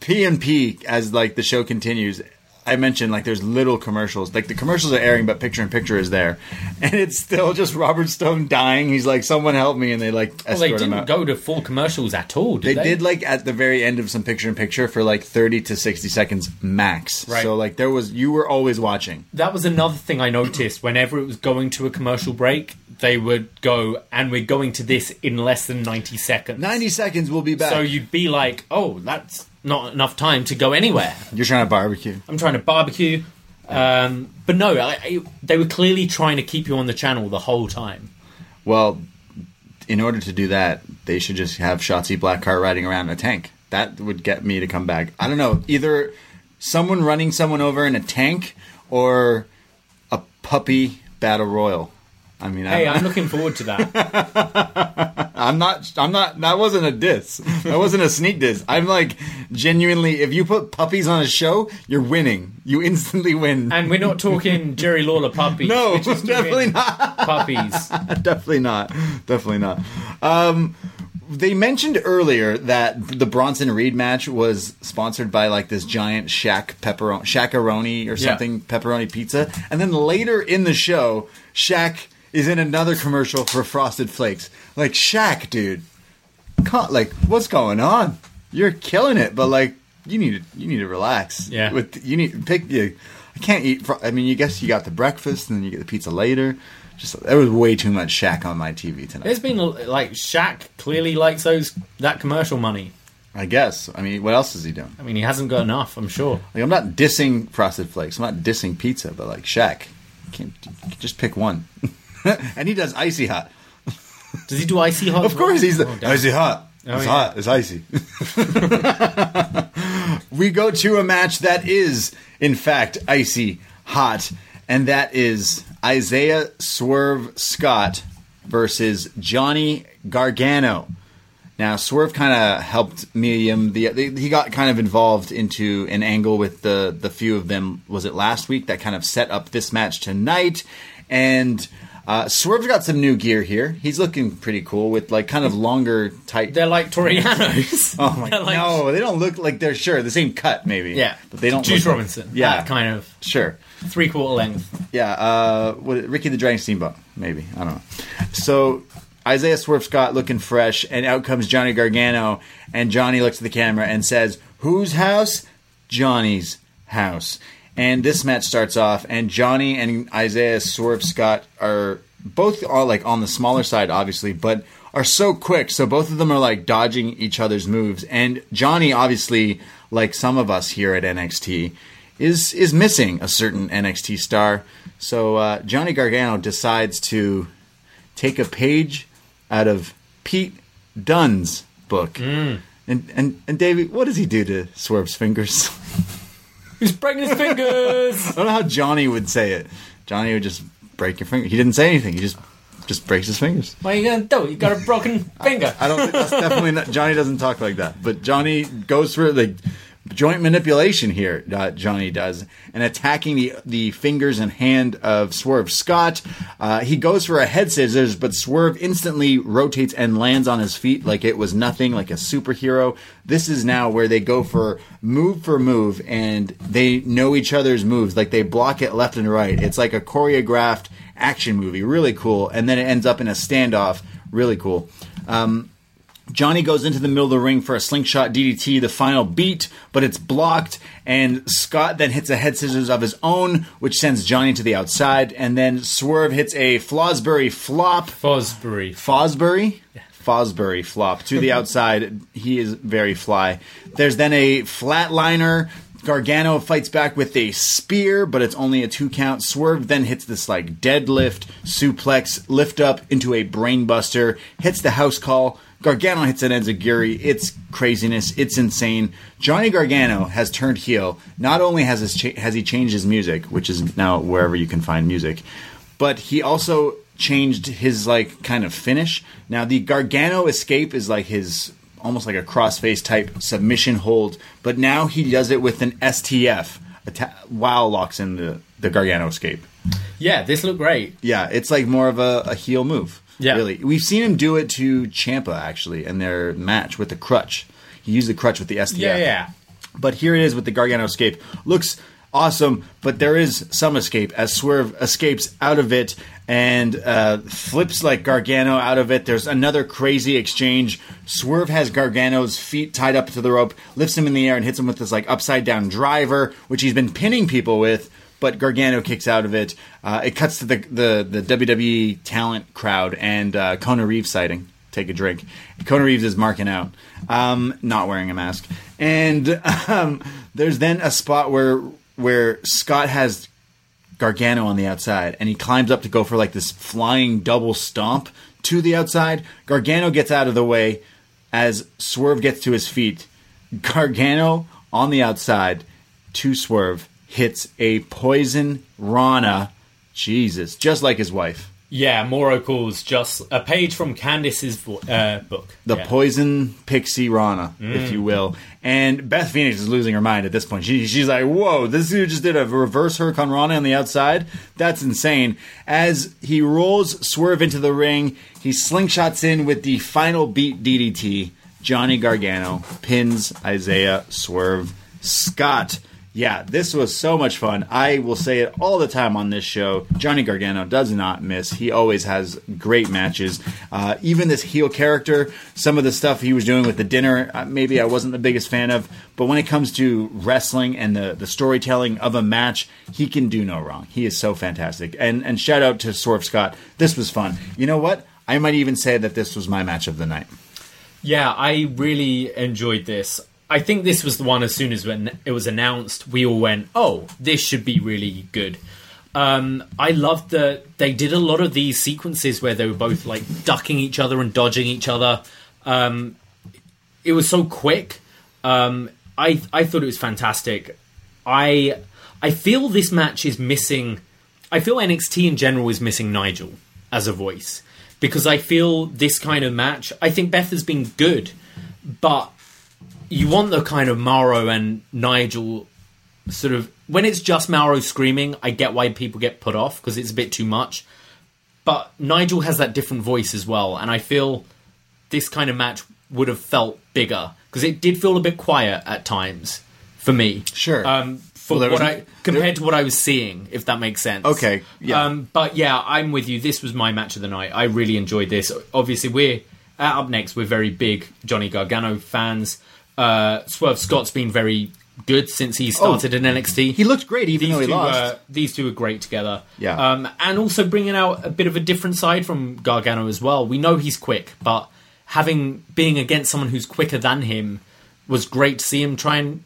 P and P, as like the show continues. I mentioned like there's little commercials. Like the commercials are airing, but picture in picture is there, and it's still just Robert Stone dying. He's like, "Someone help me!" and they like escort Well, they didn't out. go to full commercials at all, They did they? did like at the very end of some picture in picture for like 30 to 60 seconds max. Right. So like there was you were always watching. that was another thing I noticed. Whenever it was going to a commercial break, they would go, and we're going to this in less than 90 seconds. 90 seconds we'll be back. So you'd be like, oh, that's not enough time to go anywhere. You're trying to barbecue. I'm trying to barbecue. Um, but no, I, I, they were clearly trying to keep you on the channel the whole time. Well, in order to do that, they should just have Shotzi Blackheart riding around in a tank. That would get me to come back. I don't know, either someone running someone over in a tank or a puppy battle royal. I mean, Hey, I'm, I'm looking forward to that. I'm not. I'm not. That wasn't a diss. That wasn't a sneak diss. I'm like genuinely. If you put puppies on a show, you're winning. You instantly win. And we're not talking Jerry Lawler puppies. no, We're just doing definitely not. Puppies. definitely not. Definitely not. Um, they mentioned earlier that the Bronson Reed match was sponsored by like this giant Shaq pepperoni, Shaq-a-Roni or Yeah. something pepperoni pizza, and then later in the show, Shaq is in another commercial for Frosted Flakes. Like Shaq, dude, co- like what's going on? You're killing it, but like you need to you need to relax. Yeah. with you need pick you. I can't eat. Fr- I mean, you guess you got the breakfast and then you get the pizza later. Just there was way too much Shaq on my TV tonight. There's been like Shaq clearly likes those that commercial money. I guess. I mean, what else is he doing? I mean, he hasn't got enough. I'm sure. Like, I'm not dissing Frosted Flakes. I'm not dissing pizza, but like Shaq, can't just pick one. and he does icy hot. Does he do icy hot? Of course, he's the Oh, icy hot. Oh, it's yeah. hot. It's icy. we go to a match that is, in fact, icy hot, and that is Isaiah Swerve Scott versus Johnny Gargano. Now, Swerve kind of helped medium. The, the he got kind of involved into an angle with the the few of them. Was it last week that kind of set up this match tonight? And uh, Swerve's got some new gear here. He's looking pretty cool with like kind of longer, tight. They're like Torianos. Oh my! They're like- no, they don't look like they're sure the same cut, maybe. Yeah, but they don't. Juice look like- Robinson. yeah, that kind of sure. three quarter length. Yeah, uh, what, Ricky the Dragon Steamboat, maybe. I don't know. So Isaiah Swerve Scott looking fresh, and out comes Johnny Gargano, and Johnny looks at the camera and says, "Whose house? Johnny's house." And this match starts off, and Johnny and Isaiah Swerve Scott are both all like on the smaller side, obviously, but are so quick. So both of them are like dodging each other's moves, and Johnny, obviously, like some of us here at NXT, is is missing a certain NXT star. So uh, Johnny Gargano decides to take a page out of Pete Dunne's book. And, and and Davie, what does he do to Swerve's fingers? He's breaking his fingers. I don't know how Johnny would say it. Johnny would just break your finger. He didn't say anything. He just just breaks his fingers. what are you gonna do? You got a broken finger. I don't think that's definitely not. Johnny doesn't talk like that. But Johnny goes for like joint manipulation here. Uh, Johnny does and attacking the the fingers and hand of Swerve Scott. Uh, he goes for a head scissors, but Swerve instantly rotates and lands on his feet like it was nothing, like a superhero. This is now where they go for move for move, and they know each other's moves. Like they block it left and right. It's like a choreographed action movie. Really cool. And then it ends up in a standoff. Really cool. Um, Johnny goes into the middle of the ring for a slingshot DDT, the final beat, but it's blocked, and Scott then hits a head scissors of his own, which sends Johnny to the outside, and then Swerve hits a Flosbury flop. Fosbury. Fosbury? Fosbury flop to the outside. He is very fly. There's then a flatliner. Gargano fights back with a spear, but it's only a two count. Swerve then hits this like deadlift, suplex, lift up into a brainbuster, hits the house call. Gargano hits an enzuigiri. It's craziness. It's insane. Johnny Gargano has turned heel. Not only has his cha- has he changed his music, which is now wherever you can find music, but he also changed his like kind of finish. Now the Gargano escape is like his almost like a crossface type submission hold, but now he does it with an STF atta- while locks in the the Gargano escape. Yeah, this looked great. Yeah, it's like more of a, a heel move. Yeah. really. We've seen him do it to Ciampa actually in their match with the crutch. He used the crutch with the STF. Yeah, yeah. But here it is with the Gargano escape. Looks awesome, but there is some escape as Swerve escapes out of it and uh, flips like Gargano out of it. There's another crazy exchange. Swerve has Gargano's feet tied up to the rope, lifts him in the air, and hits him with this like upside down driver, which he's been pinning people with. But Gargano kicks out of it. Uh, it cuts to the, the the WWE talent crowd and uh, Kona Reeves sighting take a drink. Kona Reeves is marking out, um, not wearing a mask, and um, there's then a spot where where Scott has Gargano on the outside, and he climbs up to go for like this flying double stomp to the outside. Gargano gets out of the way as Swerve gets to his feet. Gargano on the outside to Swerve hits a poison Rana. Jesus, just like his wife. Yeah, Mauro calls just a page from Candice's uh, book. The yeah. poison pixie Rana, if you will. And Beth Phoenix is losing her mind at this point. She, she's like, whoa, this dude just did a reverse hurricanrana on the outside? That's insane. As he rolls Swerve into the ring, he slingshots in with the final beat DDT. Johnny Gargano pins Isaiah Swerve Scott. Yeah, this was so much fun. I will say it all the time on this show. Johnny Gargano does not miss. He always has great matches. Uh, even this heel character, some of the stuff he was doing with the dinner, uh, maybe I wasn't the biggest fan of. But when it comes to wrestling and the, the storytelling of a match, he can do no wrong. He is so fantastic. And and shout out to Swerve Scott. This was fun. You know what? I might even say that this was my match of the night. Yeah, I really enjoyed this. I think this was the one as soon as when it was announced, we all went, "Oh, this should be really good." Um, I loved that they did a lot of these sequences where they were both like ducking each other and dodging each other. Um, it was so quick. Um, I I thought it was fantastic. I I feel this match is missing. I feel NXT in general is missing Nigel as a voice because I feel this kind of match. I think Beth has been good, but you want the kind of Mauro and Nigel sort of when it's just Mauro screaming. I get why people get put off because it's a bit too much. But Nigel has that different voice as well, and I feel this kind of match would have felt bigger because it did feel a bit quiet at times for me. Sure. Um, for Well, what I compared to what I was seeing, if that makes sense. Okay, yeah. Um, but yeah, I'm with you. This was my match of the night. I really enjoyed this. Obviously, we're uh, up next. We're very big Johnny Gargano fans. Uh, Swerve Scott's been very good since he started in NXT. Oh, He looked great even these though he two, lost. Uh, these two are great together. Yeah. Um, and also bringing out a bit of a different side from Gargano as well. We know he's quick, but having being against someone who's quicker than him was great to see him try and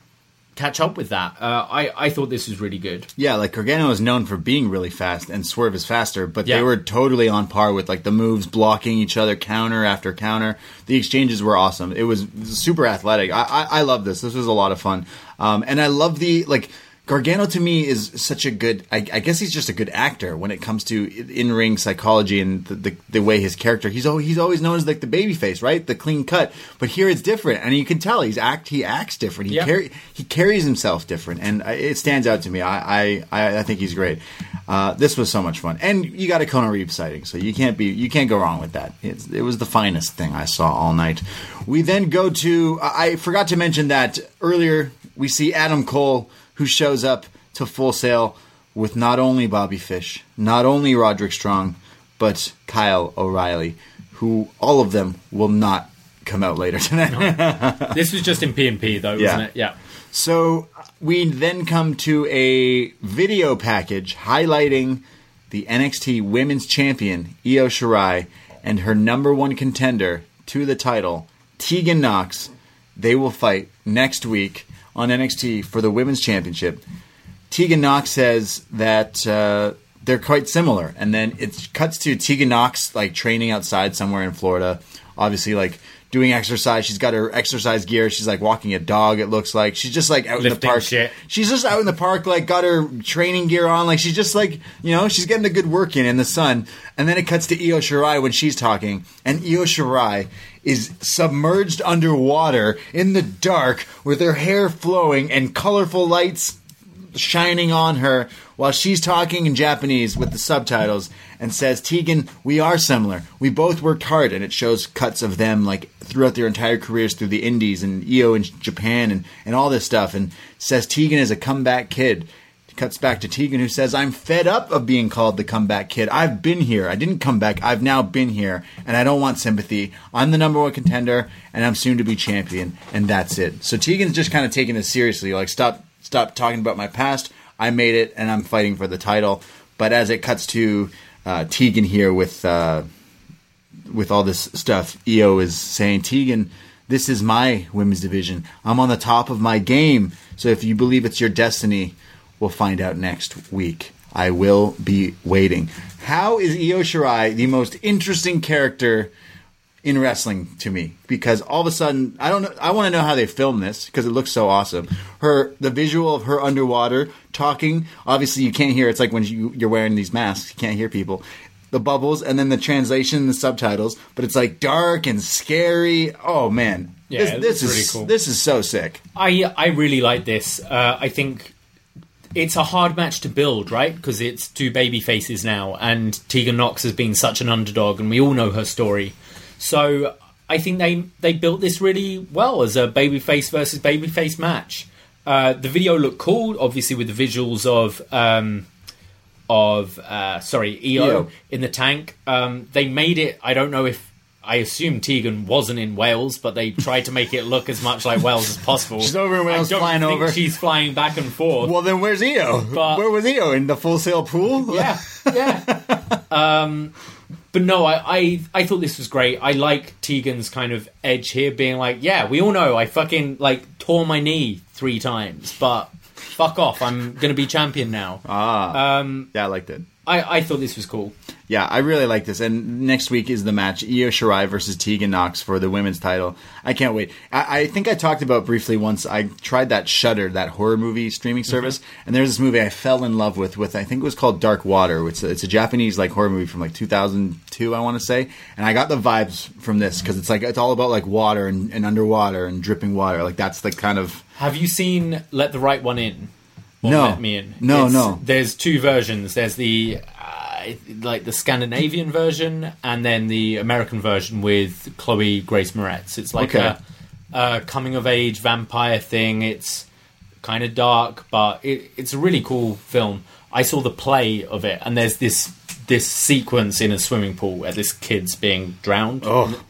catch up with that. Uh, I I thought this was really good. Yeah, like Gargano is known for being really fast, and Swerve is faster, but Yeah. they were totally on par with like the moves, blocking each other, counter after counter. The exchanges were awesome. It was super athletic. I I, I love this. This was a lot of fun, um, and I love the like. Gargano to me is such a good. I, I guess he's just a good actor when it comes to in ring psychology and the, the, the way his character. He's always, he's always known as like the baby face, right? The clean cut. But here it's different, and you can tell he's act. He acts different. He Yeah. carry, he carries himself different, and I- it stands out to me. I I, I, think he's great. Uh, this was so much fun, and you got a Kona Reeves sighting, so you can't be you can't go wrong with that. It's, it was the finest thing I saw all night. We then go to I forgot to mention that earlier. We see Adam Cole who shows up to Full Sail with not only Bobby Fish, not only Roderick Strong, but Kyle O'Reilly, who all of them will not come out later tonight. This was just in P&P though, Yeah. wasn't it? Yeah. So we then come to a video package highlighting the NXT Women's Champion Io Shirai and her number one contender to the title, Tegan Nox. They will fight next week on NXT for the Women's Championship. Tegan Nox says that uh, they're quite similar, and then it cuts to Tegan Nox like training outside somewhere in Florida. Obviously, like doing exercise. She's got her exercise gear. She's like walking a dog. It looks like she's just like out in the park. shit. She's just out in the park, like got her training gear on. Like she's just like you know she's getting a good work in in the sun. And then it cuts to Io Shirai when she's talking, and Io Shirai is submerged underwater in the dark with her hair flowing and colorful lights shining on her while she's talking in Japanese with the subtitles and says, Tegan, we are similar. We both worked hard. And it shows cuts of them like throughout their entire careers through the indies and Io in Japan and, and all this stuff. And says Tegan is a comeback kid. Cuts back to Tegan, who says, I'm fed up of being called the comeback kid. I've been here. I didn't come back. I've now been here, and I don't want sympathy. I'm the number one contender, and I'm soon to be champion, and that's it. So Tegan's just kind of taking this seriously. Like, stop, stop talking about my past. I made it, and I'm fighting for the title. But as it cuts to uh, Tegan here with uh, with all this stuff, Io is saying, Tegan, this is my women's division. I'm on the top of my game. So if you believe it's your destiny, we'll find out next week. I will be waiting. How is Io Shirai the most interesting character in wrestling to me because all of a sudden I don't know I want to know how they filmed this because it looks so awesome. Her the visual of her underwater talking obviously you can't hear it's like when you, you're wearing these masks you can't hear people. The bubbles and then the translation the subtitles but it's like dark and scary. Oh man. Yeah, this, this is cool. this is so sick. I I really like this. Uh, I think it's a hard match to build, right? Because it's two baby faces now, and Tegan Nox has been such an underdog, and we all know her story. So I think they they built this really well as a babyface versus babyface match. Uh, the video looked cool, obviously with the visuals of um, of uh, sorry Io, Io. in the tank. Um, they made it. I don't know if. I assume Tegan wasn't in Wales, but they tried to make it look as much like Wales as possible. She's over in Wales I don't flying think over. She's flying back and forth. Well then where's Io? But- Where was Io in the full sail pool? yeah, yeah. um, but no, I, I I thought this was great. I like Tegan's kind of edge here, being like, yeah, we all know I fucking like tore my knee three times, but fuck off, I'm gonna be champion now. Ah. Um, Yeah, I liked it. I I thought this was cool. Yeah, I really like this. And next week is the match Io Shirai versus Tegan Nox for the women's title. I can't wait. I, I think I talked about briefly once. I tried that Shutter, that horror movie streaming mm-hmm. service, and there's this movie I fell in love with. With I think it was called Dark Water. It's a, it's a Japanese like horror movie from like 2002, I want to say. And I got the vibes from this because it's like it's all about like water and, and underwater and dripping water. Like that's the kind of Have you seen Let the Right One In? Or No. Let Me In. No, no. There's two versions. There's the uh, like the Scandinavian version, and then the American version with Chloe Grace Moretz. It's like Okay. a, a coming of age vampire thing. It's kind of dark, but it, it's a really cool film. I saw the play of it, and there's this this sequence in a swimming pool where this kid's being drowned. Oh.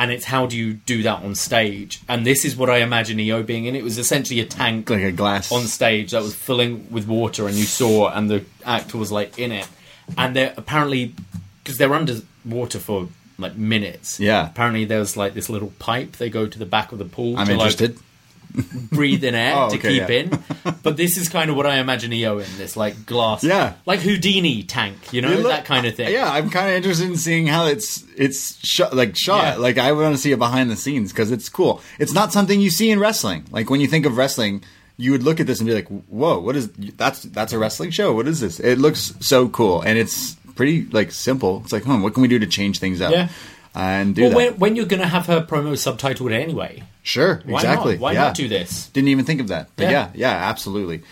And it's how do you do that on stage? And this is what I imagine Io being in. It was essentially a tank like a glass on stage that was filling with water, and you saw, and the actor was like in it, and they're apparently because they're underwater for like minutes. Yeah. Apparently, there's like this little pipe they go to the back of the pool. I'm to, interested. Like, breathe in air Oh, to okay, keep yeah. in. But this is kind of what I imagine Io in this like glass, Yeah. like Houdini tank, you know, look- that kind of thing. Yeah, I'm kind of interested in seeing how it's it's shot, like shot. Yeah. Like I want to see it behind the scenes because it's cool. It's not something you see in wrestling. Like when you think of wrestling, you would look at this and be like, "Whoa, what is that's that's a wrestling show? What is this?" It looks so cool and it's pretty like simple. It's like, hmm, what can we do to change things up? Yeah. And do Well, that. when, when you're going to have her promo subtitled anyway, Sure, why exactly. not? Why yeah. not do this? Didn't even think of that. But Yeah. yeah, yeah, absolutely.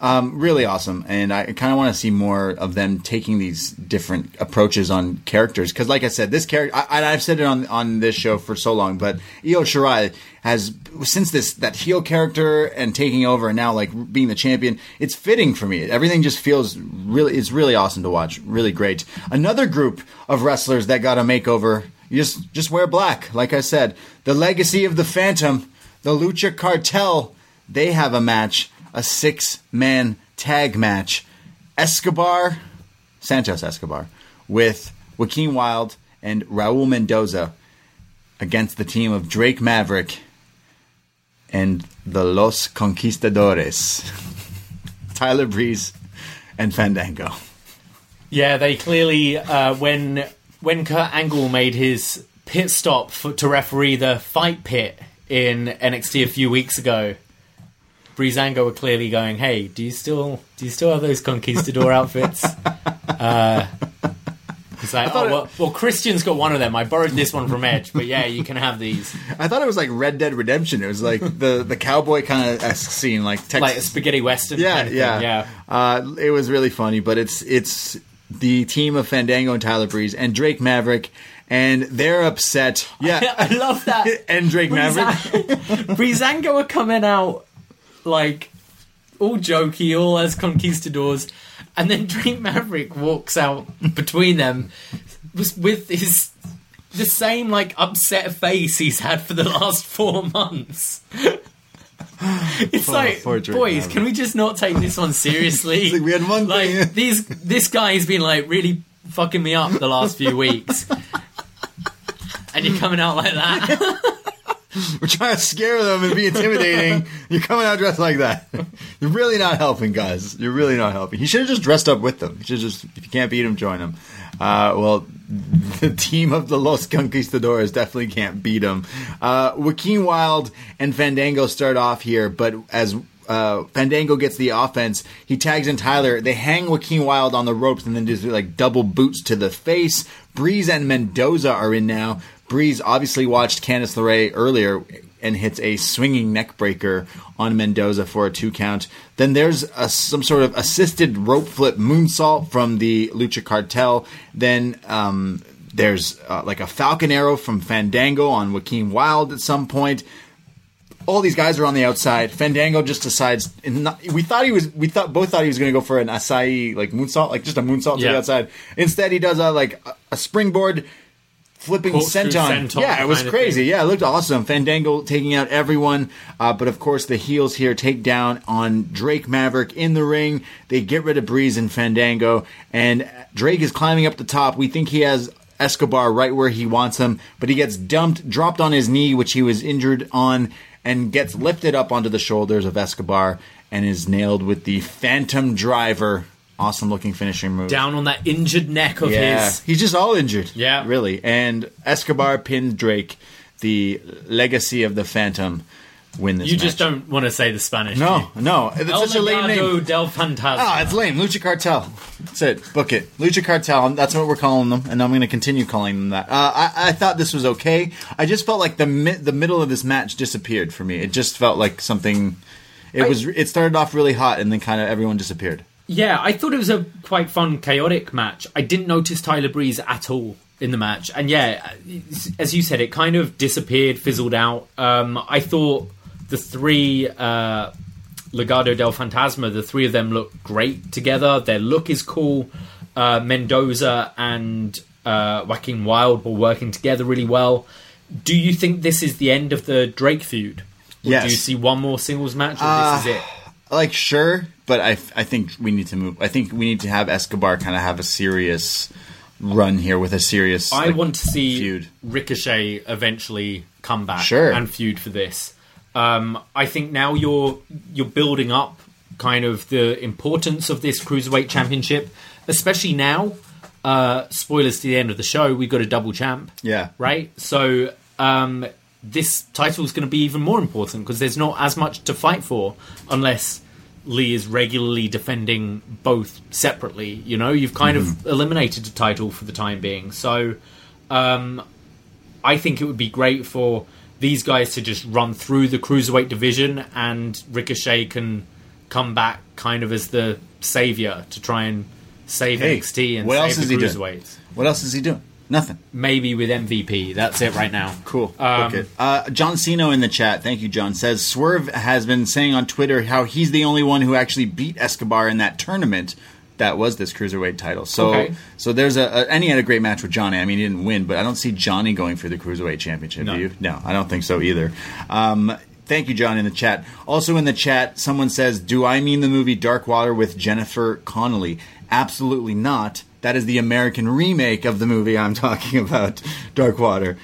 Um, really awesome, and I kind of want to see more of them taking these different approaches on characters. Because, like I said, this character, I, I've said it on on this show for so long, but Io Shirai has since this that heel character and taking over, and now like being the champion, it's fitting for me. Everything just feels really, it's really awesome to watch. Really great. Another group of wrestlers that got a makeover. You just just wear black, like I said. The legacy of the Phantom, the Lucha Cartel, they have a match, a six man tag match. Escobar, Santos Escobar, with Joaquin Wilde and Raul Mendoza against the team of Drake Maverick and the Los Conquistadores, Tyler Breeze and Fandango. Yeah, they clearly uh, when when Kurt Angle made his pit stop for, to referee the fight pit in NXT a few weeks ago, Breezango were clearly going, "Hey, do you still do you still have those conquistador outfits?" Uh, It's like, oh, well, well, Christian's got one of them. I borrowed this one from Edge, but yeah, you can have these. I thought it was like Red Dead Redemption. It was like the the cowboy kind of esque scene, like Texas. Like a spaghetti western. yeah, kind of thing. yeah, yeah. Uh, it was really funny, but it's it's the team of Fandango and Tyler Breeze and Drake Maverick, and they're upset. Yeah, I love that. and Drake Maverick. Breezango are coming out like all jokey, all as conquistadors, and then Drake Maverick walks out between them with- with his the same like upset face he's had for the last four months. It's like, poor boys, can we just not take this one seriously? Like we had one like thing. these this guy's been like really fucking me up the last few weeks. and you're coming out like that. We're trying to scare them and be intimidating. You're coming out dressed like that. You're really not helping, guys. You're really not helping. He should have just dressed up with them. He should just, if you can't beat him, join him. Uh, well, the team of the Los Conquistadores definitely can't beat them. Uh, Joaquin Wilde and Fandango start off here, but as uh, Fandango gets the offense. He tags in Tyler. They hang Joaquin Wilde on the ropes and then just like double boots to the face. Breeze and Mendoza are in now. Breeze obviously watched Candice LeRae earlier and hits a swinging neck breaker on Mendoza for a two count. Then there's a, some sort of assisted rope flip moonsault from the Lucha Cartel. Then um, there's uh, like a Falcon Arrow from Fandango on Joaquin Wilde at some point all these guys are on the outside. Fandango just decides. Not, we thought he was. We thought both thought he was going to go for an Asai like moonsault, like just a moonsault to the outside. Instead, he does a like a, a springboard flipping Corkscrew senton. senton Yeah, it was crazy. Yeah, it looked awesome. Fandango taking out everyone, uh, but of course the heels here take down on Drake Maverick in the ring. They get rid of Breeze and Fandango, and Drake is climbing up the top. We think he has Escobar right where he wants him, but he gets dumped, dropped on his knee, which he was injured on, and gets lifted up onto the shoulders of Escobar and is nailed with the Phantom Driver. Awesome looking finishing move. Down on that injured neck of Yeah, his. he's just all injured. Yeah. really. And Escobar pinned Drake. The legacy of the Phantom win this. You just don't want to say the Spanish. No, no, it's El such a lame name. del Fantasma. Ah, it's lame. Lucha Cartel. That's it. Book it. Lucha Cartel. That's what we're calling them, and I'm going to continue calling them that. Uh, I, I thought this was okay. I just felt like the mi- the middle of this match disappeared for me. It just felt like something. It was. It started off really hot, and then kind of everyone disappeared. Yeah, I thought it was a quite fun, chaotic match. I didn't notice Tyler Breeze at all in the match, and yeah, as you said, it kind of disappeared, fizzled out. Um, I thought the three uh, Legado del Fantasma, the three of them look great together. Their look is cool. Uh, Mendoza and uh, Joaquin Wilde were working together really well. Do you think this is the end of the Drake feud? Or Yes. Do you see one more singles match, or this is it? Like sure, but I I think we need to move. I think we need to have Escobar kind of have a serious run here with a serious. I like, want to see feud. Ricochet eventually come back Sure. and feud for this. Um, I think now you're you're building up kind of the importance of this cruiserweight championship, especially now. Uh, spoilers to the end of the show. We've got a double champ. Yeah. Right. So um, this title is going to be even more important because there's not as much to fight for unless Lee is regularly defending both separately. You know, you've kind of eliminated the title for the time being. So um, I think it would be great for these guys to just run through the cruiserweight division and Ricochet can come back kind of as the savior to try and save Hey, NXT and what save else the is he doing? What else is he doing? Nothing. Maybe with MVP. That's it right now. Cool. Um, it. Uh, John Cino in the chat. Thank you, John. Says Swerve has been saying on Twitter how he's the only one who actually beat Escobar in that tournament. That was this cruiserweight title. So, Okay. so there's a, a and he had a great match with Johnny. I mean, he didn't win, but I don't see Johnny going for the cruiserweight championship. No. Do you? No, I don't think so either. Um, thank you, John, in the chat. Also in the chat, someone says, "Do I mean the movie Dark Water with Jennifer Connelly?" Absolutely not. That is the American remake of the movie I'm talking about, Dark Water.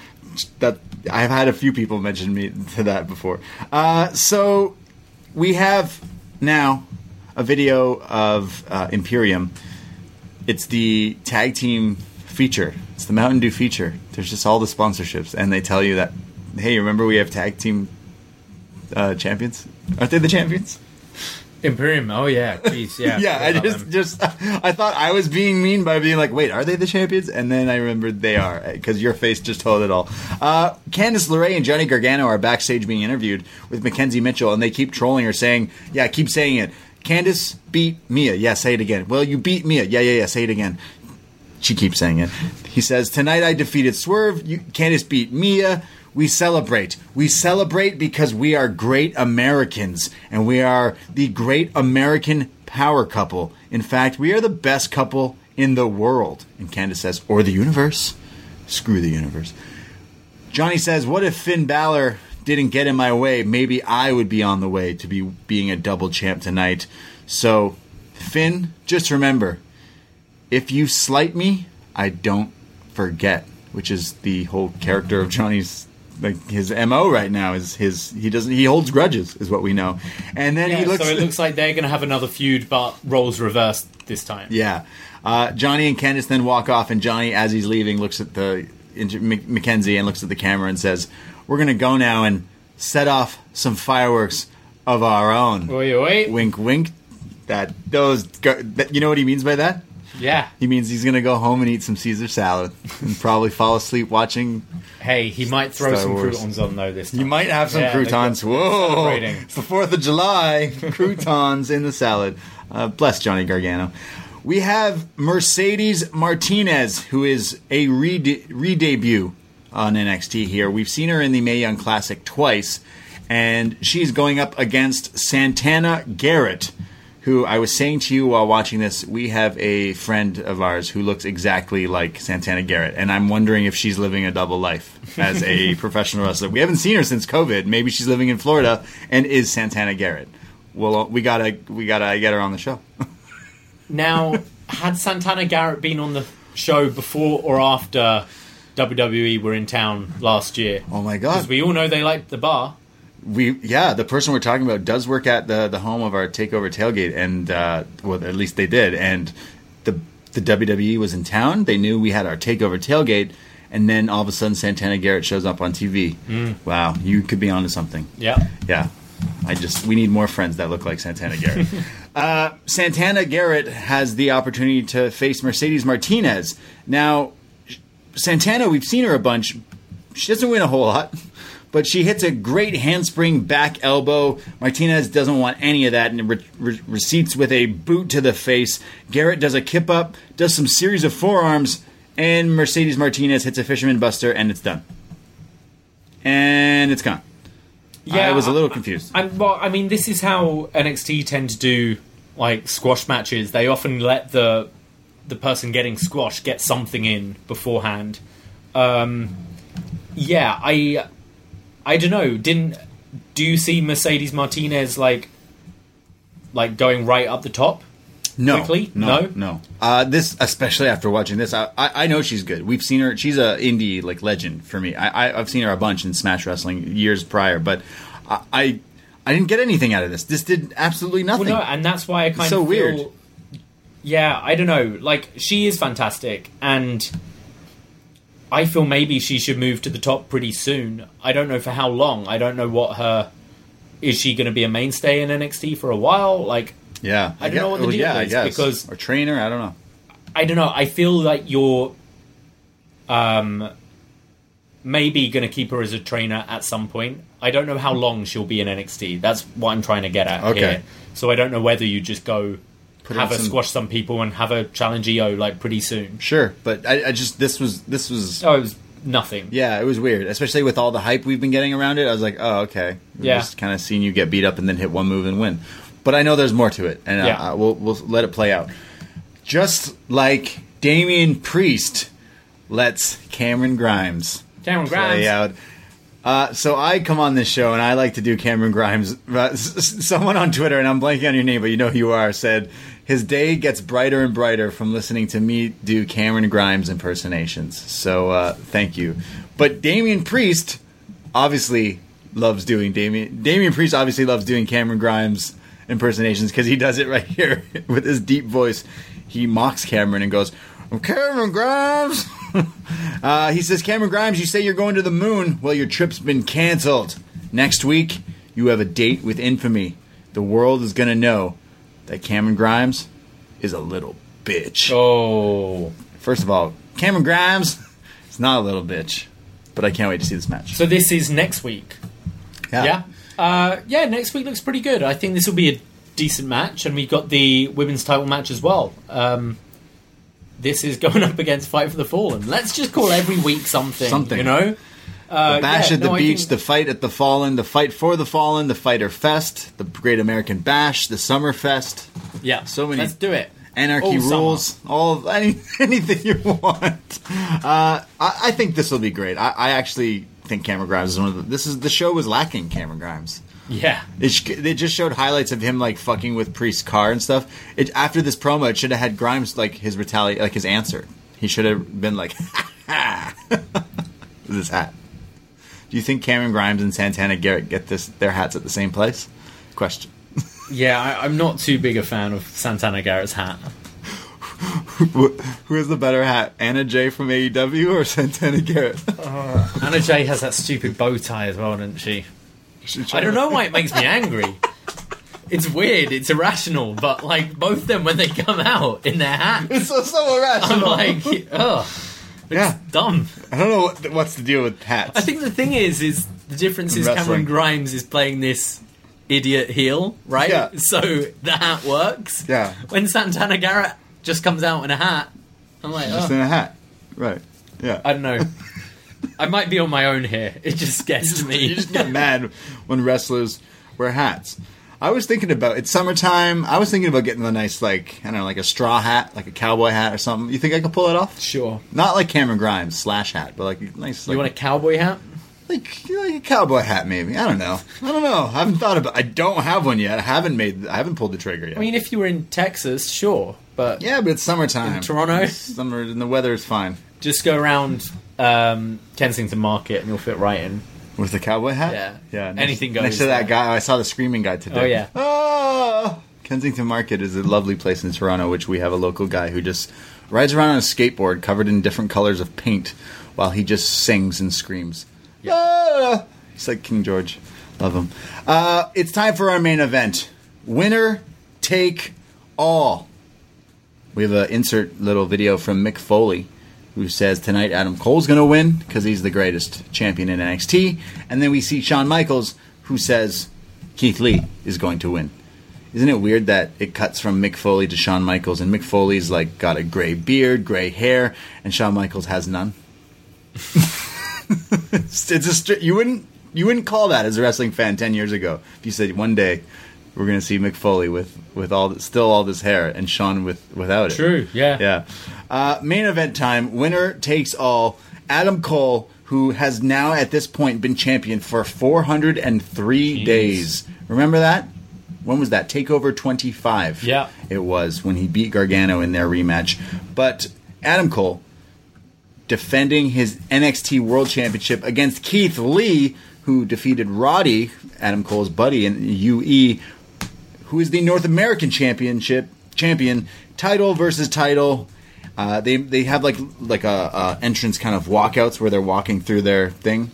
That I've had a few people mention me to that before. Uh, so we have now a video of uh, Imperium. It's the tag team feature. It's the Mountain Dew feature. There's just all the sponsorships, and they tell you that, hey, remember we have tag team uh, champions? Aren't they the champions? Imperium. Oh yeah, jeez, yeah. yeah, I about just them. just I thought I was being mean by being like, wait, are they the champions? And then I remembered they are because your face just told it all. Uh, Candice LeRae and Johnny Gargano are backstage being interviewed with McKenzie Mitchell, and they keep trolling her, saying, "Yeah, keep saying it." Candice beat Mia. Yeah, say it again. Well, you beat Mia. Yeah, yeah, yeah. Say it again. She keeps saying it. He says, Tonight I defeated Swerve. You, Candice beat Mia. We celebrate. We celebrate because we are great Americans and we are the great American power couple. In fact, we are the best couple in the world. And Candice says, Or the universe. Screw the universe. Johnny says, What if Finn Balor didn't get in my way? Maybe I would be on the way to be being a double champ tonight. So, Finn, just remember if you slight me, I don't forget, which is the whole character of Johnny's like his mo right now is his he doesn't he holds grudges is what we know, and then Yeah, he looks so it looks like they're going to have another feud, but roles reversed this time. yeah. Uh, Johnny and Candice then walk off, and Johnny, as he's leaving, looks at the into Mc- McKenzie and looks at the camera and says, "We're gonna go now and set off some fireworks of our own." Wait, wait. Wink, wink. That those go, that, you know what he means by that? Yeah. He means he's gonna go home and eat some Caesar salad and probably fall asleep watching. Hey, he might throw Star some Wars. croutons on though this time. You might have some Yeah, croutons. Whoa! It's the Fourth of July. croutons in the salad. Uh, bless Johnny Gargano. We have Mercedes Martinez, who is a re- re-debut on NXT here. We've seen her in the Mae Young Classic twice, and she's going up against Santana Garrett, who I was saying to you while watching this, we have a friend of ours who looks exactly like Santana Garrett, and I'm wondering if she's living a double life as a professional wrestler. We haven't seen her since COVID. Maybe she's living in Florida and is Santana Garrett. Well, we gotta we gotta get her on the show. Now, had Santana Garrett been on the show before or after WWE were in town last year? Oh my god! Because we all know they liked the bar. We yeah, the person we're talking about does work at the the home of our takeover tailgate, and uh, well, at least they did. And the the WWE was in town. They knew we had our takeover tailgate, and then all of a sudden Santana Garrett shows up on TV. Wow, you could be onto something. Yeah. Yeah. I just we need more friends that look like Santana Garrett. uh, Santana Garrett has the opportunity to face Mercedes Martinez. Now, Santana, we've seen her a bunch. She doesn't win a whole lot, but she hits a great handspring back elbow. Martinez doesn't want any of that and re- re- receipts with a boot to the face. Garrett does a kip up, does some series of forearms, and Mercedes Martinez hits a fisherman buster, and it's done. And it's gone. Yeah, I was a little confused. And well, I mean, this is how NXT tend to do like squash matches. They often let the the person getting squashed get something in beforehand. Um, yeah, I I don't know. Didn't do you see Mercedes Martinez like like going right up the top? No, quickly? no, No? no. Uh, this, especially after watching this, I, I, I know she's good. We've seen her; she's a indie like legend for me. I, I, I've seen her a bunch in Smash Wrestling years prior, but I, I, I didn't get anything out of this. This did absolutely nothing. Well, no, and that's why I kind so of feel, weird. Yeah, I don't know. Like she is fantastic, and I feel maybe she should move to the top pretty soon. I don't know for how long. I don't know what her. Is she going to be a mainstay in NXT for a while? Like yeah, I don't guess- know what the deal yeah, is, because- or trainer. I don't know. I don't know. I feel like you're um, maybe going to keep her as a trainer at some point. I don't know how long she'll be in NXT. That's what I'm trying to get at Okay. here. So I don't know whether you just go Put have her some- squash some people and have her challenge Io like pretty soon. Sure, but I, I just this was this was Oh, it was nothing. Yeah, it was weird, especially with all the hype we've been getting around it. I was like, oh, okay. We're Yeah. Just kind of seeing you get beat up and then hit one move and win. But I know there's more to it, and uh, Yeah. uh, we'll we'll let it play out. Just like Damian Priest lets Cameron Grimes Cameron play Grimes. out. Uh, so I come on this show and I like to do Cameron Grimes. Uh, s- someone on Twitter, and I'm blanking on your name, but you know who you are, said his day gets brighter and brighter from listening to me do Cameron Grimes impersonations. So uh, thank you. But Damian Priest obviously loves doing Damian. Damian Priest obviously loves doing Cameron Grimes impersonations because he does it right here with his deep voice. He mocks Cameron and goes, "I'm Cameron Grimes." Uh, he says, Cameron Grimes, you say you're going to the moon. Well, your trip's been canceled. Next week, you have a date with infamy. The world is going to know that Cameron Grimes is a little bitch. Oh. First of all, Cameron Grimes is not a little bitch, but I can't wait to see this match. So this is next week. Yeah. Uh, yeah, next week looks pretty good. I think this will be a decent match, and we've got the women's title match as well. Um, this is going up against Fight for the Fallen. Let's just call every week something. Something. You know? Uh, The bash yeah, at the no, beach, think- the fight at the fallen, the fight for the fallen, the fighter fest, the Great American Bash, the Summer Fest, yeah. so many- Let's do it. Anarchy summer. rules, all any, anything you want. Uh, I, I think this will be great. I, I actually think Cameron Grimes is one of the. This is the show was lacking Cameron Grimes. Yeah. It, sh- they just showed highlights of him like fucking with Priest's car and stuff. It, after this promo, it should have had Grimes like his retaliate, like his answer. He should have been like, "Ha ha," with his hat. Do Do you think Cameron Grimes and Santana Garrett get this their hats at the same place? Question. Yeah, I, I'm not too big a fan of Santana Garrett's hat. Who who has the better hat, Anna Jay from AEW or Santana Garrett? Anna Jay has that stupid bow tie as well, doesn't she? I don't know why it makes me angry. It's weird, it's irrational, but like both them when they come out in their hats, It's so, so I'm irrational. like, yeah, dumb. I don't know what, what's the deal with hats. I think the thing is, is the difference is Cameron Grimes is playing this idiot heel, right? Yeah. So the hat works. Yeah. When Santana Garrett just comes out in a hat, I'm like, just oh, in a hat, right? Yeah. I don't know. I might be on my own here. It just gets to me. you just get mad when wrestlers wear hats. I was thinking about it's summertime. I was thinking about getting a nice like I don't know, like a straw hat, like a cowboy hat or something. You think I could pull it off? Sure. Not like Cameron Grimes slash hat, but like a nice. Like, You want a cowboy hat? like, like a cowboy hat, maybe. I don't know. I don't know. I haven't thought about. I don't have one yet. I haven't made. I haven't pulled the trigger yet. I mean, if you were in Texas, sure, but yeah, but it's summertime. In Toronto? It's summer and the weather is fine. just go around um, Kensington Market and you'll fit right in. With the cowboy hat? Yeah. Yeah. next- Anything Next goes to that guy, I saw the screaming guy today. Oh, yeah. Ah! Kensington Market is a lovely place in Toronto, which we have a local guy who just rides around on a skateboard covered in different colors of paint while he just sings and screams. Ah! He's like King George. Love him. Uh, it's time for our main event. Winner take all. We have an insert little video from Mick Foley, who says tonight Adam Cole's going to win because he's the greatest champion in NXT. And then we see Shawn Michaels, who says Keith Lee is going to win. Isn't it weird that it cuts from Mick Foley to Shawn Michaels, and Mick Foley's like got a gray beard, gray hair, and Shawn Michaels has none? it's, a str- you wouldn't you wouldn't call that as a wrestling fan ten years ago if you said one day we're going to see Mick Foley with with all th- still all this hair and Sean with without it. True, yeah. Yeah. Uh, main event time. Winner takes all. Adam Cole, who has now at this point been champion for 403 Jeez. days. Remember that? When was that? Takeover 25. Yeah. It was when he beat Gargano in their rematch. But Adam Cole defending his NXT World Championship against Keith Lee, who defeated Roddy, Adam Cole's buddy in UE, who is the North American Championship champion, title versus title. Uh, they they have like like a, a entrance kind of walkouts where they're walking through their thing.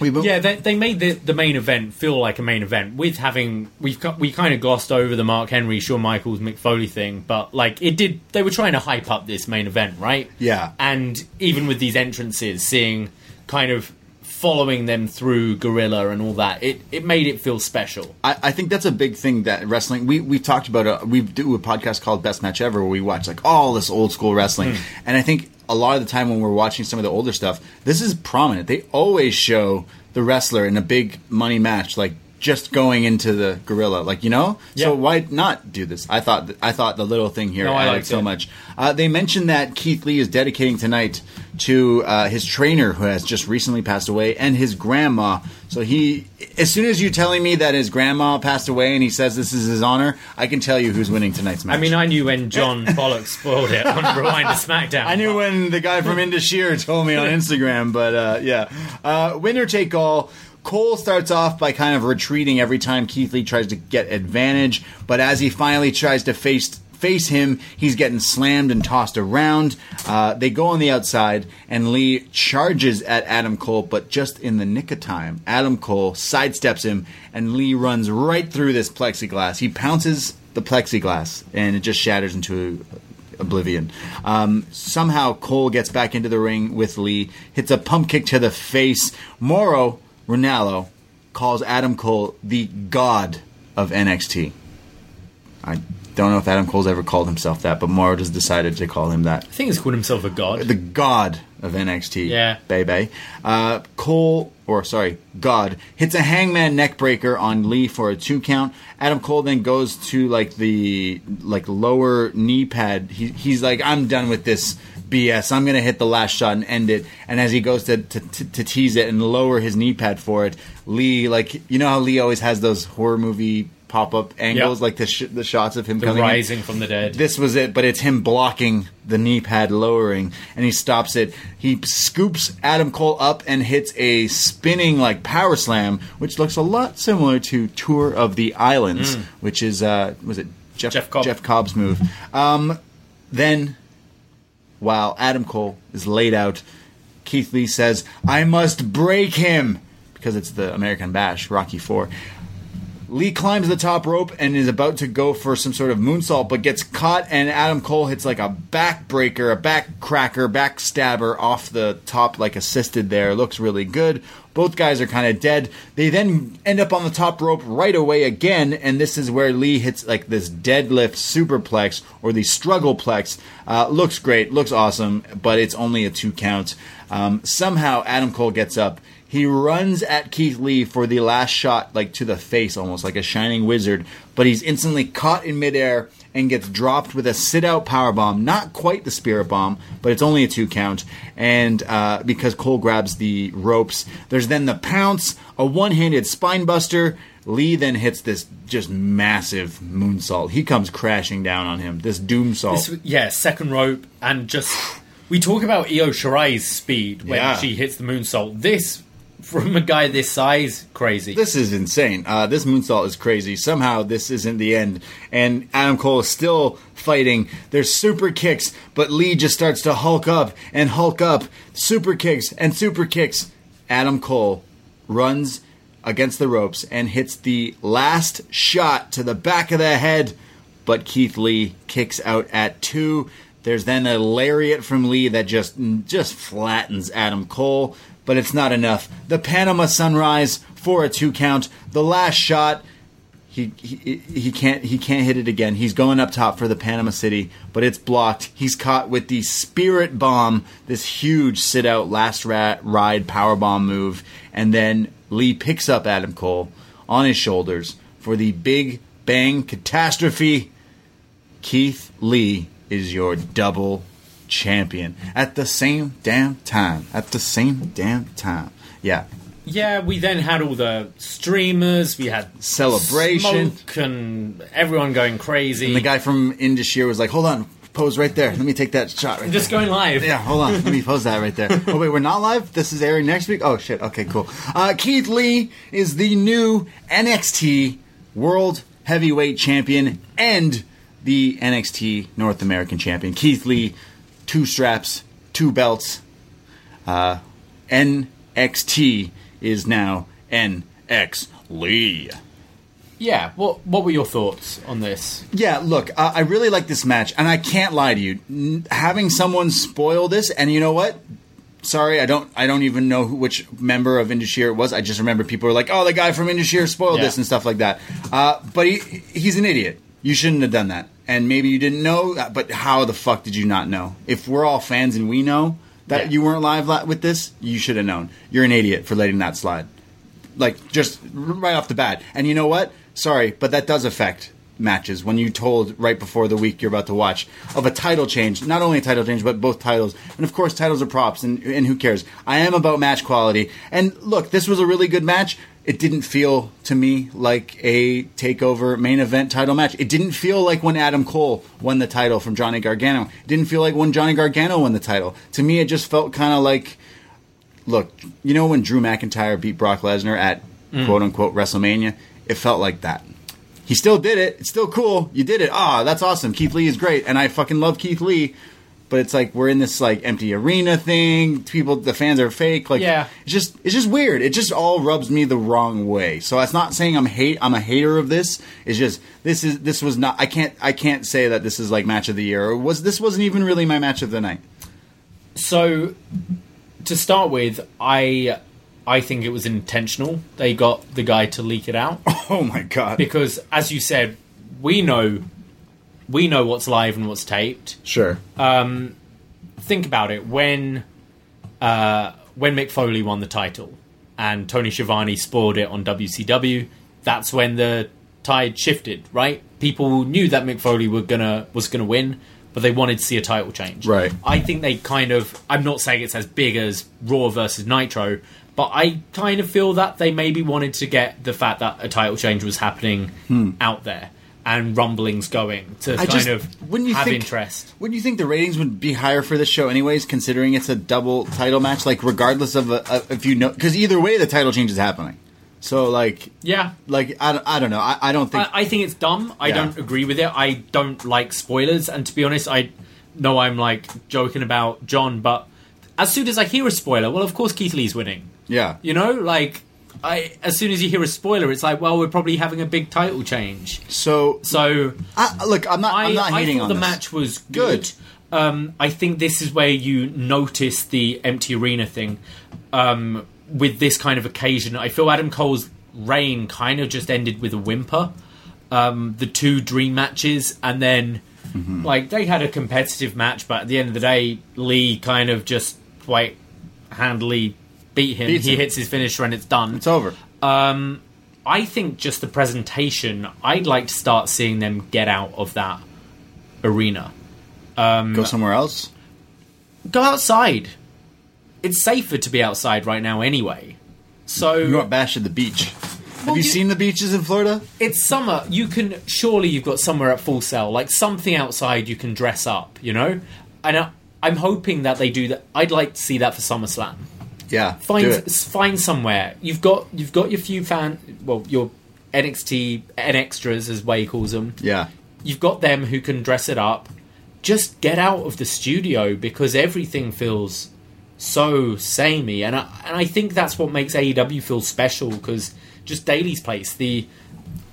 We Yeah, they, they made the, the main event feel like a main event with having we've got, we kind of glossed over the Mark Henry, Shawn Michaels, Mick Foley thing, but like it did. They were trying to hype up this main event, right? Yeah. and even with these entrances, seeing kind of following them through Gorilla and all that, it it made it feel special. I, I think that's a big thing that wrestling. We we talked about it. We do a podcast called Best Match Ever where we watch like all this old school wrestling, hmm. and I think a lot of the time when we're watching some of the older stuff, this is prominent. They always show the wrestler in a big money match, like just going into the gorilla, like you know. So why not do this? I thought I thought the little thing here No, I liked so it. much. Uh, they mentioned that Keith Lee is dedicating tonight to uh, his trainer who has just recently passed away and his grandma. So he, as soon as you're telling me that his grandma passed away and he says this is his honor, I can tell you who's winning tonight's match. I mean, I knew when John Pollock spoiled it on Rewind to SmackDown. I knew when the guy from Indashir told me on Instagram, but uh, yeah. Uh, winner take all. Cole starts off by kind of retreating every time Keith Lee tries to get advantage, but as he finally tries to face face him, he's getting slammed and tossed around. Uh, they go on the outside, and Lee charges at Adam Cole, but just in the nick of time, Adam Cole sidesteps him, and Lee runs right through this plexiglass. He pounces the plexiglass, and it just shatters into oblivion. Um, somehow Cole gets back into the ring with Lee, hits a pump kick to the face. Mauro Ranallo calls Adam Cole the god of NXT. I don't know if Adam Cole's ever called himself that, but Mauro just decided to call him that I think he's called himself a god. the god of NXT. Yeah. baby. Uh, Cole, or sorry, God hits a Hangman neckbreaker on Lee for a two count. Adam Cole then goes to like the like lower knee pad. He, he's like, I'm done with this BS. I'm gonna hit the last shot and end it. And as he goes to to, to, to tease it and lower his knee pad for it, Lee like you know how Lee always has those horror movie pop up angles, Yep. like the sh- the shots of him The coming in. rising from the dead. This was it, but it's him blocking the knee pad lowering, and he stops it. He scoops Adam Cole up and hits a spinning like power slam, which looks a lot similar to Tour of the Islands, which is uh, was it Jeff Jeff Cobb. Jeff Cobb's move. Um, then, while Adam Cole is laid out, Keith Lee says, "I must break him," because it's the American Bash, Rocky Four. Lee climbs the top rope and is about to go for some sort of moonsault, but gets caught, and Adam Cole hits like a backbreaker, a back cracker, backstabber off the top, like assisted there. Looks really good. Both guys are kind of dead. They then end up on the top rope right away again, and this is where Lee hits like this deadlift superplex or the struggleplex. Uh, looks great, looks awesome, but it's only a two count. Um, somehow Adam Cole gets up. He runs at Keith Lee for the last shot, like to the face, almost like a shining wizard. But he's instantly caught in midair and gets dropped with a sit-out power bomb. Not quite the spirit bomb, but it's only a two count. And uh, because Cole grabs the ropes, there's then the pounce, a one-handed spine buster. Lee then hits this just massive moonsault. He comes crashing down on him. This doom salt. This yeah, second rope, and just we talk about Io Shirai's speed when Yeah. she hits the moonsault. This from a guy this size, crazy. This is insane. Uh, this moonsault is crazy. Somehow this isn't the end, and Adam Cole is still fighting. There's super kicks, but Lee just starts to hulk up and hulk up. Super kicks and super kicks. Adam Cole runs against the ropes and hits the last shot to the back of the head, but Keith Lee kicks out at two. There's then a lariat from Lee that just just flattens Adam Cole, but it's not enough. The Panama Sunrise for a two count. The last shot, he, he he can't he can't hit it again. He's going up top for the Panama City, but it's blocked. He's caught with the Spirit Bomb, this huge sit out last ra- ride power bomb move, and then Lee picks up Adam Cole on his shoulders for the Big Bang Catastrophe. Keith Lee is your double champion at the same damn time. At the same damn time. Yeah. yeah, we then had all the streamers. We had Celebration. and everyone going crazy. And the guy from Indishir was like, hold on, pose right there. Let me take that shot right just there. going live. Yeah, hold on. Let me pose that right there. Oh, wait, we're not live? This is airing next week? Oh, shit. Okay, cool. Uh, Keith Lee is the new NXT World Heavyweight Champion and the NXT North American Champion. Keith Lee, two straps, two belts. Uh, NXT is now NX Lee. Yeah. What What were your thoughts on this? Yeah, look, uh, I really like this match, and I can't lie to you. N- having someone spoil this, and you know what? Sorry, I don't. I don't even know who, which member of Indishir it was. I just remember people were like, "Oh, the guy from Indishir spoiled Yeah. this" and stuff like that. Uh, but he, he's an idiot. You shouldn't have done that. And maybe you didn't know, but how the fuck did you not know? If we're all fans and we know that Yeah. you weren't live with this, you should have known. You're an idiot for letting that slide like just right off the bat. And you know what? Sorry, but that does affect matches when you told right before the week you're about to watch of a title change, not only a title change but both titles. And of course, titles are props, and and who cares? I am about match quality. And look, this was a really good match. It didn't feel to me like a takeover main event title match. It didn't feel like when Adam Cole won the title from Johnny Gargano. It didn't feel like when Johnny Gargano won the title. To me, it just felt kind of like look, you know when Drew McIntyre beat Brock Lesnar at quote unquote WrestleMania? It felt like that. He still did it. It's still cool. You did it. Ah, that's awesome. Keith Lee is great, and I fucking love Keith Lee. But it's like we're in this like empty arena thing. People, the fans are fake. Like, Yeah. it's just it's just weird. It just all rubs me the wrong way. So that's not saying I'm hate. I'm a hater of this. It's just this is this was not. I can't I can't say that this is like match of the year. Or was this wasn't even really my match of the night. So, to start with, I I think it was intentional. They got the guy to leak it out Oh my god. because, as you said, we know we know what's live and what's taped. Sure. Think about it when uh, when Mick Foley won the title and Tony Schiavone spoiled it on WCW. That's when the tide shifted, right? People knew that Mick Foley were gonna was gonna win, but they wanted to see a title change. Right. I think they kind of. I'm not saying it's as big as Raw versus Nitro, But I kind of feel that they maybe wanted to get the fact that a title change was happening out there and rumblings going to. I kind just of wouldn't you have think interest. Wouldn't you think the ratings would be higher for this show anyways, considering it's a double title match? Like regardless of a, a, if you know, because either way the title change is happening. So like, Yeah. like I, don't- I don't know. I, I don't think. I, I think it's dumb. I Yeah. don't agree with it. I don't like spoilers, and to be honest, I know I'm like joking about John, but as soon as I hear a spoiler, well, of course Keith Lee's winning. yeah. You know, like I as soon as you hear a spoiler, it's like, well, we're probably having a big title change. So So I, look, I'm not. I, I'm not I hating thought on the this. match was good. Good. Um, I think this is where you notice the empty arena thing um, with this kind of occasion. I feel Adam Cole's reign kind of just ended with a whimper. Um, the two dream matches, and then Mm-hmm. like they had a competitive match, but at the end of the day, Lee kind of just quite handily beat him. Beats he him. hits his finisher, and it's done. It's over. Um, I think just the presentation. I'd like to start seeing them get out of that arena. Um, Go somewhere else. Go outside. It's safer to be outside right now, anyway. So You want bash at the beach. Have you you- seen the beaches in Florida? it's summer. You can surely you've got somewhere at Full Sail, like something outside you can dress up. You know, and I, I'm hoping that they do that. I'd like to see that for SummerSlam. Yeah. Find it. find somewhere. You've got you've got your few fan. Well, your NXT N extras, as Way calls them. Yeah. you've got them who can dress it up. Just get out of the studio because everything feels so samey, and I, and I think that's what makes AEW feel special. Because just Daily's place, the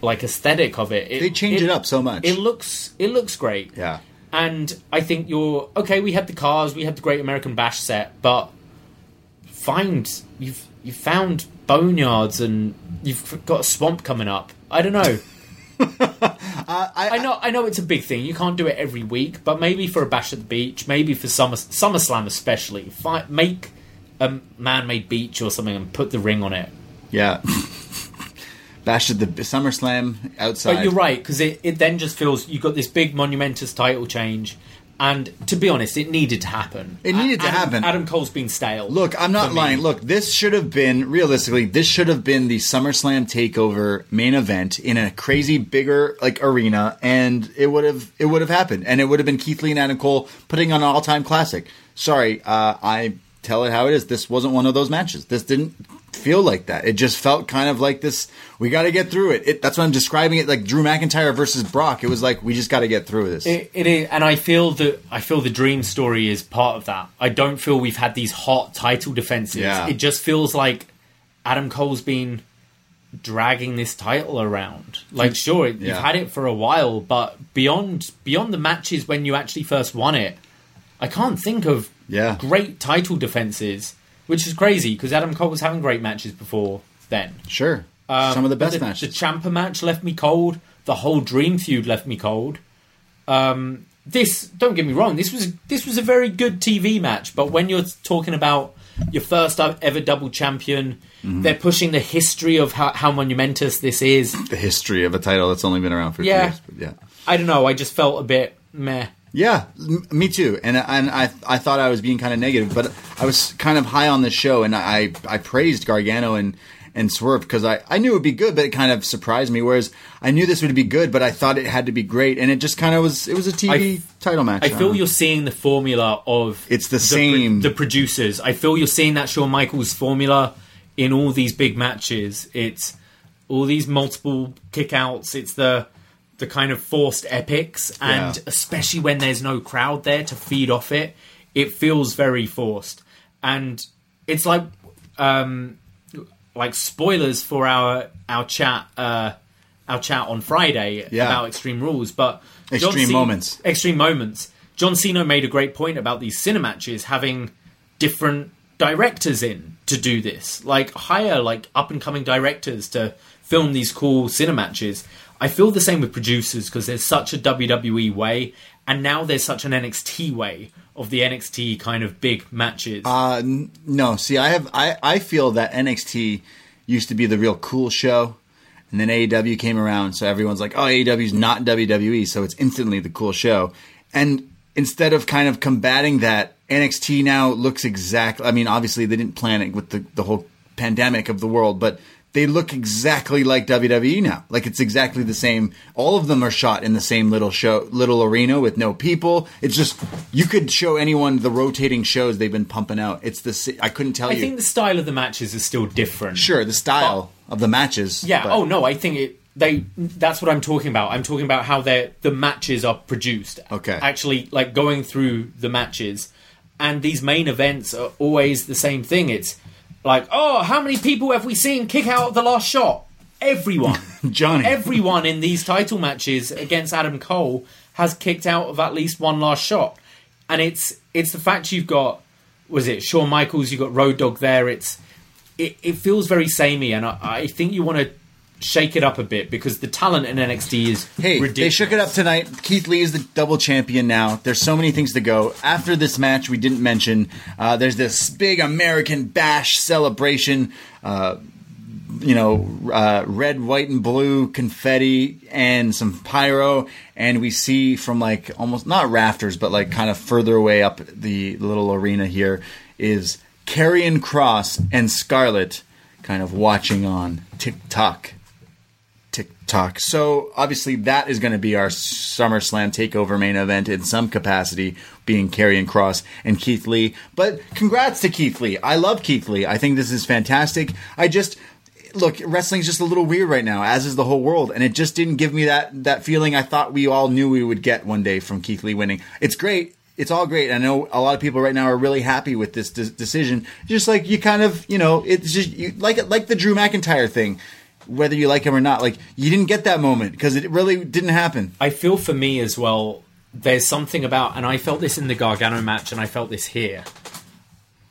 like aesthetic of it, it They change it up so much. It looks it looks great. Yeah. and I think you're okay. We had the cars, we had the Great American Bash set, but find you've you found boneyards and you've got a swamp coming up. I don't know. Uh, I, I know, I know it's a big thing. You can't do it every week, but maybe for a bash at the beach, maybe for Summer SummerSlam especially, fi- make a man-made beach or something and put the ring on it. Yeah. Bash at the SummerSlam outside. But you're right because it, it then just feels you've got this big monumentous title change, and to be honest, it needed to happen. It needed to Adam- happen. Adam Cole's been stale. Look, I'm not lying. Look, this should have been realistically. This should have been the SummerSlam Takeover main event in a crazy bigger like arena, and it would have it would have happened, and it would have been Keith Lee and Adam Cole putting on an all time classic. Sorry, uh, I tell it how it is. This wasn't one of those matches. This didn't feel like that. It just felt kind of like this. We got to get through it. it. That's why I'm describing it like Drew McIntyre versus Brock. It was like we just got to get through this. It, it is, and I feel that I feel the dream story is part of that. I don't feel we've had these hot title defenses. Yeah. It just feels like Adam Cole's been dragging this title around. Like, sure, you've Yeah. had it for a while, but beyond beyond the matches when you actually first won it, I can't think of Yeah. great title defenses. Which is crazy because Adam Cole was having great matches before then. sure, Um, some of the best the, matches. The Ciampa match left me cold. The whole Dream feud left me cold. Um, this, don't get me wrong, this was this was a very good TV match. But when you're talking about your first ever double champion, Mm-hmm. they're pushing the history of how, how monumentous this is. the history of a title that's only been around for Yeah. years. But yeah. I don't know. I just felt a bit meh. Yeah, m- me too. And and I I thought I was being kind of negative, but I was kind of high on the show, and I I praised Gargano and and Swerve because I I knew it would be good, but it kind of surprised me. Whereas I knew this would be good, but I thought it had to be great, and it just kind of was. It was a TV I- title match. I feel you're seeing the formula of It's the pro- same- the producers. I feel you're seeing that Shawn Michaels formula in all these big matches. It's all these multiple kickouts. It's the the kind of forced epics, and Yeah. especially when there's no crowd there to feed off it, it feels very forced. And it's like um, like spoilers for our our chat uh, our chat on Friday Yeah. about Extreme Rules, but Extreme Cena- moments. Extreme moments. John Cena made a great point about these cinematches having different directors in to do this. Like hire like up and coming directors to film these cool cinematches. I feel the same with producers because there's such a WWE way, and now there's such an NXT way of the NXT kind of big matches. Uh, n- no, see, I have I I feel that NXT used to be the real cool show. And then AEW came around, so everyone's like, "Oh, AEW's not WWE," so it's instantly the cool show. And instead of kind of combating that, NXT now looks exactly. I mean, obviously they didn't plan it with the the whole pandemic of the world, but they look exactly like WWE now. Like it's exactly the same. All of them are shot in the same little show, little arena with no people. It's just you could show anyone the rotating shows they've been pumping out. It's the I couldn't tell I you. I think the style of the matches is still different. sure, the style of the matches. Yeah. but- Oh no, I think it. They. That's what I'm talking about. I'm talking about how they the matches are produced. Okay. Actually, like going through the matches, and these main events are always the same thing. It's like, oh, how many people have we seen kick out of the last shot? Everyone. Johnny. Everyone in these title matches against Adam Cole has kicked out of at least one last shot, and it's it's the fact you've got was it Shawn Michaels, you've got Road Dog there. It's it, it feels very samey, and I, I think you want to shake it up a bit because the talent in NXT is Hey, ridiculous. they shook it up tonight. Keith Lee is the double champion now. There's so many things to go. After this match, we didn't mention uh, there's this big American Bash celebration. Uh, you know, uh, red, white, and blue confetti and some pyro, and we see from like almost not rafters, but like kind of further away up the little arena here is Karrion Kross and Scarlett kind of watching on TikTok. TikTok. So obviously that is going to be our SummerSlam Takeover main event in some capacity, being Karrion Kross and Keith Lee. But congrats to Keith Lee. I love Keith Lee. I think this is fantastic. I just look wrestling's just a little weird right now, as is the whole world, and it just didn't give me that that feeling I thought we all knew we would get one day from Keith Lee winning. It's great. It's all great. I know a lot of people right now are really happy with this de- decision. Just like you kind of, you know, it's just you, like it, like the Drew McIntyre thing whether you like him or not. Like you didn't get that moment because it really didn't happen. I feel for me as well. There's something about, and I felt this in the Gargano match, and I felt this here.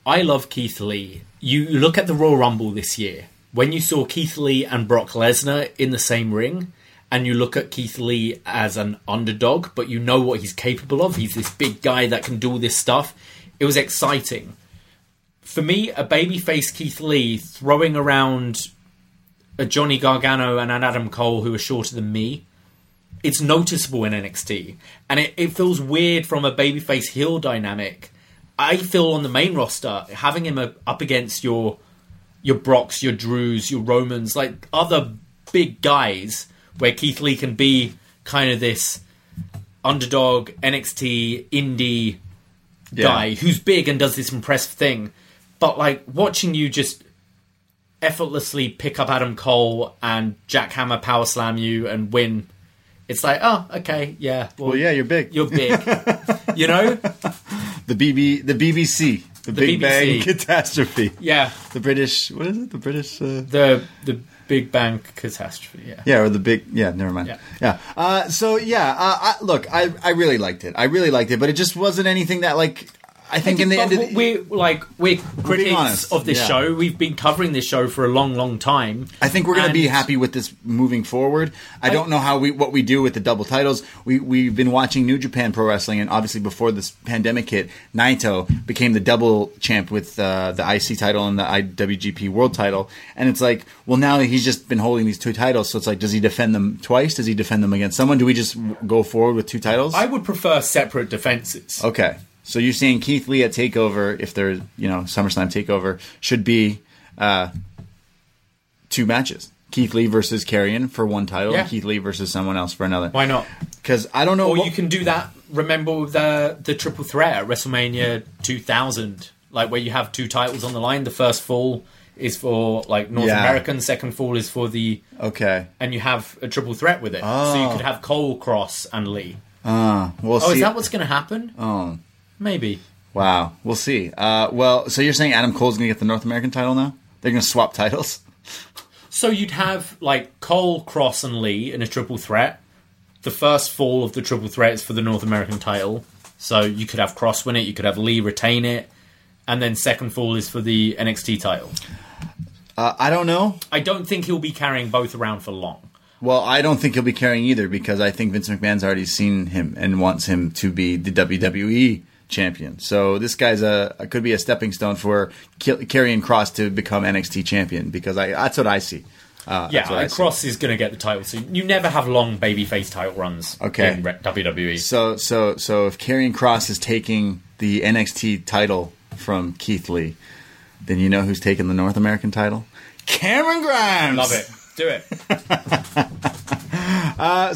I love Keith Lee. You look at the Royal Rumble this year when you saw Keith Lee and Brock Lesnar in the same ring, and you look at Keith Lee as an underdog, but you know what he's capable of. He's this big guy that can do all this stuff. It was exciting. For me, a babyface Keith Lee throwing around a Johnny Gargano and an Adam Cole who are shorter than me, it's noticeable in NXT. And it, it feels weird from a babyface heel dynamic. I feel on the main roster, having him up against your your Brocks, your Drews, your Romans, like other big guys, where Keith Lee can be kind of this underdog NXT indie guy who's big and does this impressive thing. But like watching you just effortlessly pick up Adam Cole and jackhammer power slam you and win, it's like, oh, okay, yeah. Well, yeah, you're big. You're big. you know? the BB, the BBC, the, Big BBC. Bang Catastrophe. Yeah. The British, what is it? The British. Uh, The the Big Bang catastrophe, yeah. yeah, or the big. Yeah, never mind. Yeah. Yeah. Uh, so yeah, uh, I, look, I I really liked it. I really liked it, but it just wasn't anything that like. I think in the end of we're like we're critics of this yeah. show. We've been covering this show for a long, long time. I think we're going to be happy with this moving forward. I, don't know how we what we do with the double titles. We we've been watching New Japan Pro Wrestling, and obviously before this pandemic hit, Naito became the double champ with uh, the IC title and the IWGP World title. And it's like, well, now he's just been holding these two titles, so it's like, does he defend them twice? Does he defend them against someone? Do we just go forward with two titles? I would prefer separate defenses. Okay. So you're saying Keith Lee at Takeover, if there's you know SummerSlam Takeover, should be uh, two matches: Keith Lee versus Karrion for one title, Yeah. and Keith Lee versus someone else for another. Why not? Because I don't know. Or what- you can do that. Remember the the triple threat at WrestleMania 2000, like where you have two titles on the line. The first fall is for like North Yeah. American. Second fall is for the, Okay. and you have a triple threat with it. So Oh. you could have Cole, Kross, and Lee. Uh, we'll Oh, see. is that what's going to happen? oh, Maybe. wow. We'll see. Uh, well, so you're saying Adam Cole's going to get the North American title now? They're going to swap titles. So you'd have like Cole, Kross, and Lee in a triple threat. The first fall of the triple threat is for the North American title. So you could have Kross win it, you could have Lee retain it, and then second fall is for the NXT title. Uh, I don't know. I don't think he'll be carrying both around for long. Well, I don't think he'll be carrying either because I think Vince McMahon's already seen him and wants him to be the WWE champion. So this guy's a could be a stepping stone for Karrion Kross to become NXT champion because I that's what I see. Uh, Yeah, I and see. Kross is going to get the title. So you never have long babyface title runs Okay. in WWE. So so so if Karrion Kross is taking the NXT title from Keith Lee, Then you know who's taking the North American title? Cameron Grimes. Love it. Do it.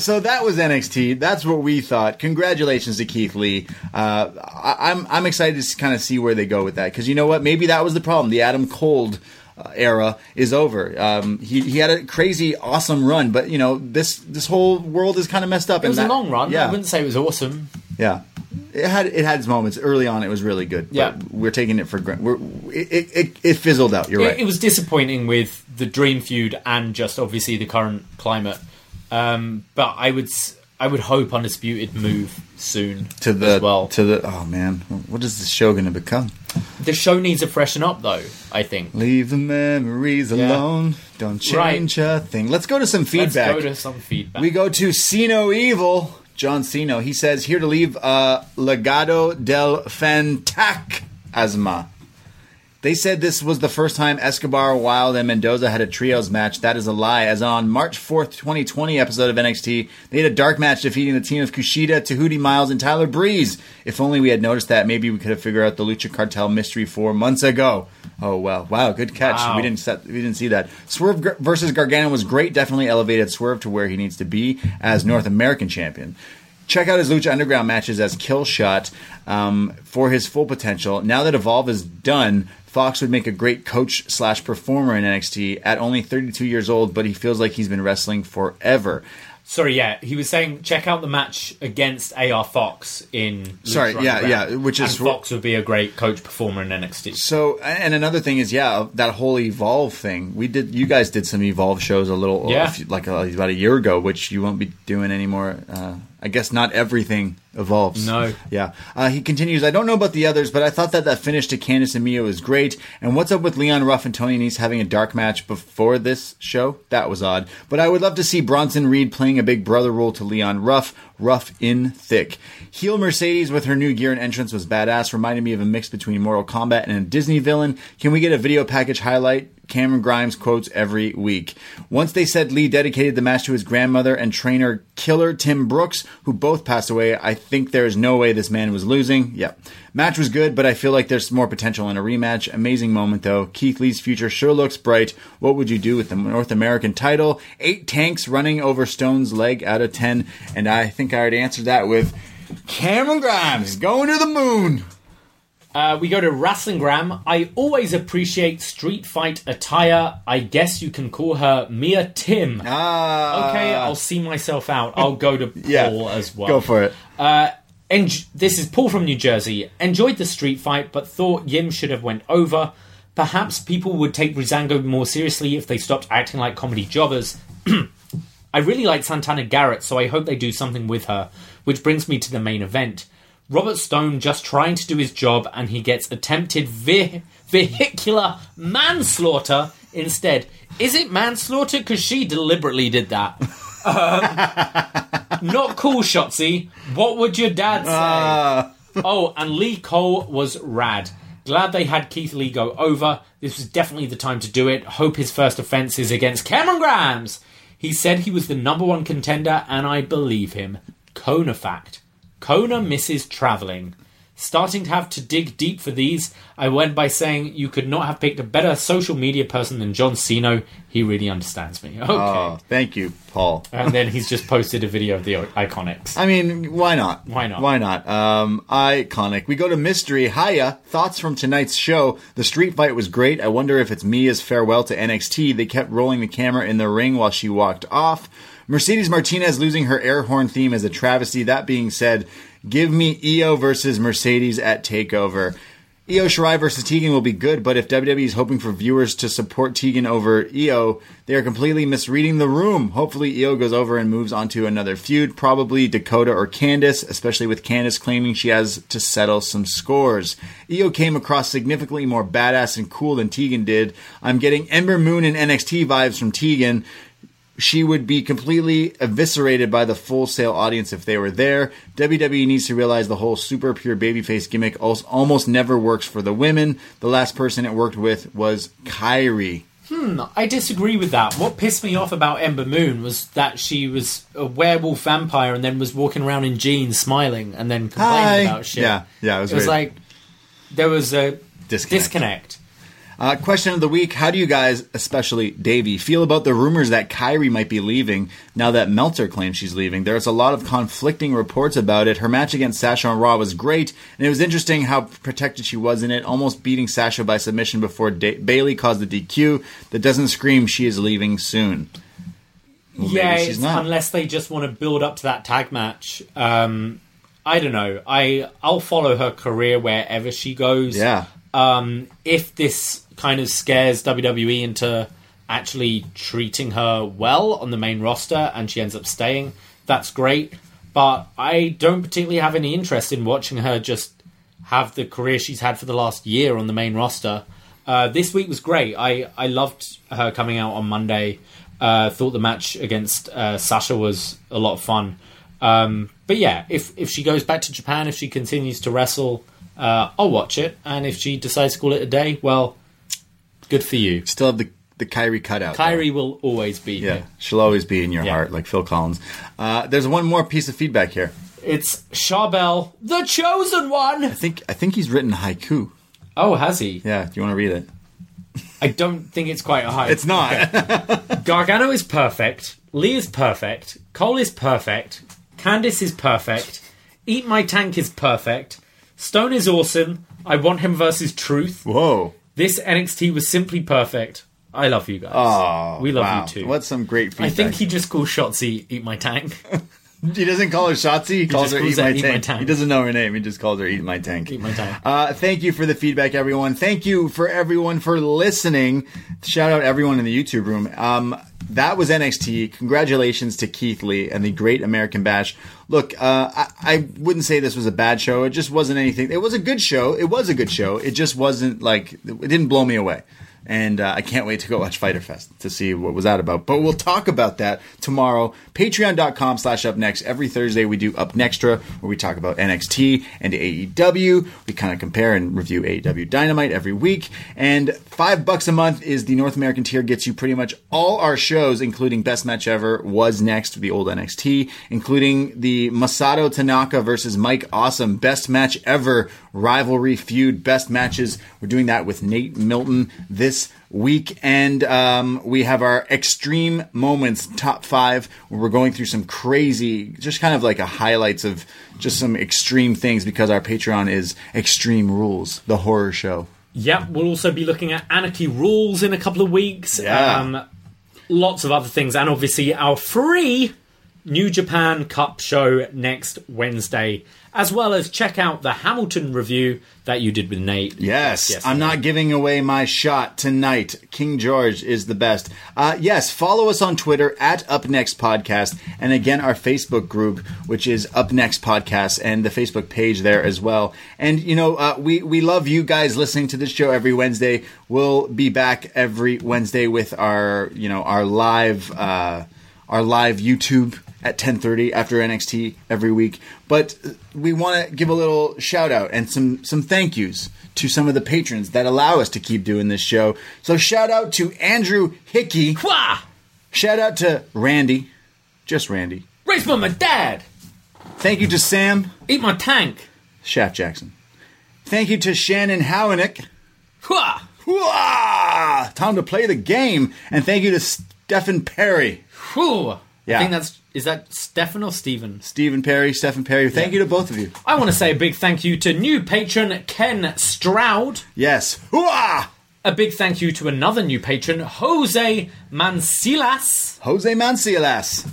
so that was NXT. That's what we thought. Congratulations to Keith Lee. Uh, I, I'm I'm excited to kind of see where they go with that because you know what? Maybe that was the problem. The Adam Cold uh, era is over. Um, he he had a crazy awesome run, but you know this this whole world is kind of messed up. It was and a long run. Yeah. I wouldn't say it was awesome. yeah. It had it had its moments early on. It was really good. but Yeah. we're taking it for granted. We're it, it, it, fizzled out. You're It, right. it was disappointing with the Dream feud and just obviously the current climate. Um, but I would I would hope Undisputed move soon to the as well. to the oh man, what is this show going to become? the show needs to freshen up though. I think. Leave the memories Yeah. alone. Don't Right. change a thing. Let's go to some feedback. Let's go to some feedback. We go to Sino Evil, John Sino. He says here to leave uh, Legado del Fantasma. They said this was the first time Escobar, Wilde, and Mendoza had a trios match. That is a lie. As on March 4th, 2020 episode of NXT, they had a dark match defeating the team of Kushida, Tehuti Miles, and Tyler Breeze. If only we had noticed that, maybe we could have figured out the Lucha Cartel mystery four months ago. Oh well, wow, good catch. Wow. We didn't set, we didn't see that. Swerve versus Gargano was great. Definitely elevated Swerve to where he needs to be as North American champion. Check out his Lucha Underground matches as Killshot um, for his full potential. Now that Evolve is done, Fox would make a great coach slash performer in NXT at only 32 years old, but he feels like he's been wrestling forever. Sorry, yeah, he was saying check out the match against AR Fox in. Lucha Sorry, yeah, yeah, which is- Fox would be a great coach performer in NXT. So, and another thing is, yeah, that whole Evolve thing. We did, you guys did some Evolve shows a little, Yeah. like uh, about a year ago, which you won't be doing anymore. Uh, I guess not everything evolves. No. Yeah. Uh, he continues, I don't know about the others, but I thought that that finish to Candice and Mio was great. And what's up with Leon Ruff and Tony Nese having a dark match before this show? That was odd. But I would love to see Bronson Reed playing a big brother role to Leon Ruff, rough in thick. Heel Mercedes with her new gear and entrance was badass, reminded me of a mix between Mortal Kombat and a Disney villain. Can we get a video package highlight? Cameron Grimes quotes every week. Once they said Lee dedicated the match to his grandmother and trainer killer Tim Brooks, who both passed away, I think there is no way this man was losing. Yep. Match was good, but I feel like there's more potential in a rematch. Amazing moment though. Keith Lee's future sure looks bright. What would you do with the North American title? Eight tanks running over Stone's leg out of ten, and I think I already answered that with Cameron Grimes going to the moon. Uh, we go to Wrestlingram. I always appreciate street fight attire. I guess you can call her Mia Tim. Ah, okay, I'll see myself out. I'll go to Paul yeah, as well. Go for it. Uh, en- this is Paul from New Jersey. Enjoyed the street fight, but thought Yim should have went over. Perhaps people would take Breezango more seriously if they stopped acting like comedy jobbers. I really like Santana Garrett, so I hope they do something with her. Which brings me to the main event. Robert Stone just trying to do his job, and he gets attempted ve- vehicular manslaughter instead. Is it manslaughter? Because she deliberately did that. Um, not cool, Shotzi. What would your dad say? oh, and Lee Cole was rad. Glad they had Keith Lee go over. This was definitely the time to do it. Hope his first offense is against Cameron Grimes. He said he was the number one contender, and I believe him. Kona fact. Kona misses traveling. Starting to have to dig deep for these, I went by saying you could not have picked a better social media person than John Cena. He really understands me. Okay. Oh, thank you, Paul. and then he's just posted a video of the Iconics. I mean, why not? Why not? Why not? Um, iconic. We go to mystery. Hiya. Thoughts from tonight's show. The street fight was great. I wonder if it's Mia's farewell to NXT. They kept rolling the camera in the ring while she walked off. Mercedes Martinez losing her air horn theme is a travesty. That being said, give me Io versus Mercedes at Takeover. Io Shirai versus Tegan will be good, but if WWE is hoping for viewers to support Tegan over Io, they are completely misreading the room. Hopefully, Io goes over and moves on to another feud, probably Dakota or Candice, especially with Candice claiming she has to settle some scores. Io came across significantly more badass and cool than Tegan did. I'm getting Ember Moon and NXT vibes from Tegan she would be completely eviscerated by the Full Sail audience if they were there. WWE needs to realize the whole super pure babyface gimmick almost never works for the women. The last person it worked with was Kairi. Hmm, I disagree with that. What pissed me off about Ember Moon was that she was a werewolf vampire and then was walking around in jeans smiling and then complaining Hi. about shit. Yeah, yeah, it was It was like there was a Disconnect. disconnect. Uh, question of the week: How do you guys, especially Davie, feel about the rumors that Kairi might be leaving now that Meltzer claims she's leaving? There's a lot of conflicting reports about it. Her match against Sasha on Raw was great, and it was interesting how protected she was in it, almost beating Sasha by submission before da- Bayley caused the DQ. That doesn't scream she is leaving soon. Well, yeah, maybe she's not. unless they just want to build up to that tag match. Um, I don't know. I I'll follow her career wherever she goes. Yeah. Um, if this kind of scares WWE into actually treating her well on the main roster and she ends up staying, that's great. But I don't particularly have any interest in watching her just have the career she's had for the last year on the main roster. Uh, this week was great. I, I loved her coming out on Monday. Uh, thought the match against uh, Sasha was a lot of fun. Um, but yeah, if if she goes back to Japan, if she continues to wrestle, uh, I'll watch it. And if she decides to call it a day, well, good for you. Still have the the Kairi cutout. though. Kairi will always be Yeah, here. she'll always be in your Yeah. heart, like Phil Collins. Uh, there's one more piece of feedback here. It's Charbel, the chosen one. I think I think he's written haiku. Oh, has he? Yeah, do you want to read it? I don't think it's quite a haiku. It's not. Gargano is perfect. Lee is perfect. Cole is perfect. Candice is perfect. Eat My Tank is perfect. Stone is awesome. I want him versus Truth. Whoa. This NXT was simply perfect. I love you guys. Oh, we love wow. you too. What some great feedback? I think he just calls Shotzi Eat My Tank. he doesn't call her Shotzi. He, calls just her calls Eat, my, Eat My tank. Tank. He doesn't know her name. He just calls her Eat My Tank. Eat My Tank. Uh, thank you for the feedback, everyone. Thank you for everyone for listening. Shout out everyone in the YouTube room. Um, that was NXT. Congratulations to Keith Lee and the Great American Bash. Look, uh, I, I wouldn't say this was a bad show. It just wasn't anything. It was a good show. It was a good show. It just wasn't like it didn't blow me away. And uh, I can't wait to go watch Fyter Fest to see what was that about. But we'll talk about that tomorrow. Patreon.com slash up next. Every Thursday we do Up Nextra where we talk about NXT and AEW. We kind of compare and review AEW Dynamite every week. And five bucks a month is the North American tier. Gets you pretty much all our shows, including Best Match Ever, Was Next, the old NXT, including the Masato Tanaka versus Mike Awesome Best Match Ever rivalry feud, best matches. We're doing that with Nate Milton this week. And um, we have our extreme moments top five, where we're going through some crazy, just kind of like a highlights of just some extreme things because our Patreon is Extreme Rules, the horror show. Yep, we'll also be looking at Anarchy Rulz in a couple of weeks. Yeah. Um, lots of other things, and obviously our free New Japan Cup show next Wednesday, as well as check out the Hamilton review that you did with Nate. Yes, Yes, I'm not giving away my shot tonight. King George is the best. Uh, yes, follow us on Twitter at Up Next Podcast, and again our Facebook group, which is Up Next Podcast, and the Facebook page there as well. And you know, uh, we we love you guys listening to this show every Wednesday. We'll be back every Wednesday with our you know our live. Uh, our live YouTube at 10:30 after NXT every week. But we want to give a little shout out and some some thank yous to some of the patrons that allow us to keep doing this show. So shout out to Andrew Hickey. Wah! Shout out to Randy, just Randy. Race by my dad! Thank you to Sam Eat my tank! Shaft Jackson. Thank you to Shannon Howanick. Wah! Hooah! Time to play the game. And thank you to Stephen Perry. Whew. Yeah. I think that's is that Stefan or Stephen? Stephen Perry, Stephen Perry. Thank you to both of you. I want to say a big thank you to new patron Ken Stroud. Yes. Hooah! A big thank you to another new patron, Jose Mancilas. Jose Mancilas.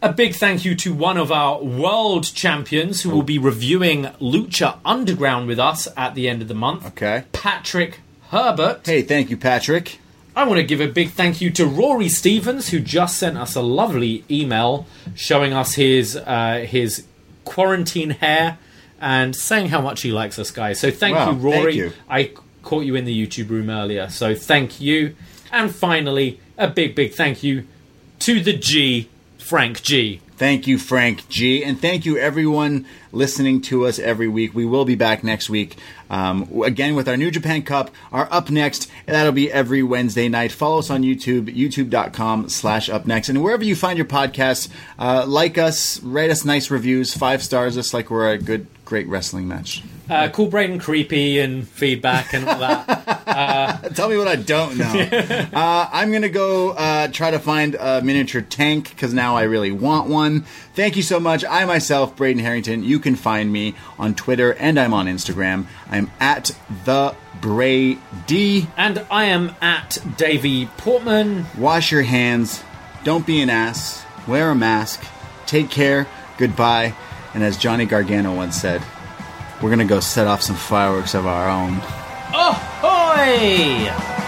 A big thank you to one of our world champions who will be reviewing Lucha Underground with us at the end of the month. Okay. Patrick Herbert. Hey, thank you, Patrick. I want to give a big thank you to Rory Stevens, who just sent us a lovely email showing us his uh, his quarantine hair and saying how much he likes us guys. So thank Wow, you, Rory. thank you. I caught you in the YouTube room earlier, so thank you. And finally, a big, big thank you to the G, Frank G. Thank you, Frank G. And thank you, everyone listening to us every week. We will be back next week um, again with our New Japan Cup, our Up Next. And that'll be every Wednesday night. Follow us on YouTube, youtube.com slash Up Next. And wherever you find your podcasts, uh, like us, write us nice reviews, five stars us like we're a good, great wrestling match. Uh, call Braden creepy and feedback and all that. Tell me what I don't know. uh, I'm gonna go uh, try to find a miniature tank because now I really want one. Thank you so much. I myself, Braden Herrington. You can find me on Twitter and I'm on Instagram. I'm at the Brady. And I am at Davie Portman. Wash your hands. Don't be an ass. Wear a mask. Take care. Goodbye. And as Johnny Gargano once said, we're gonna go set off some fireworks of our own. Ahoy!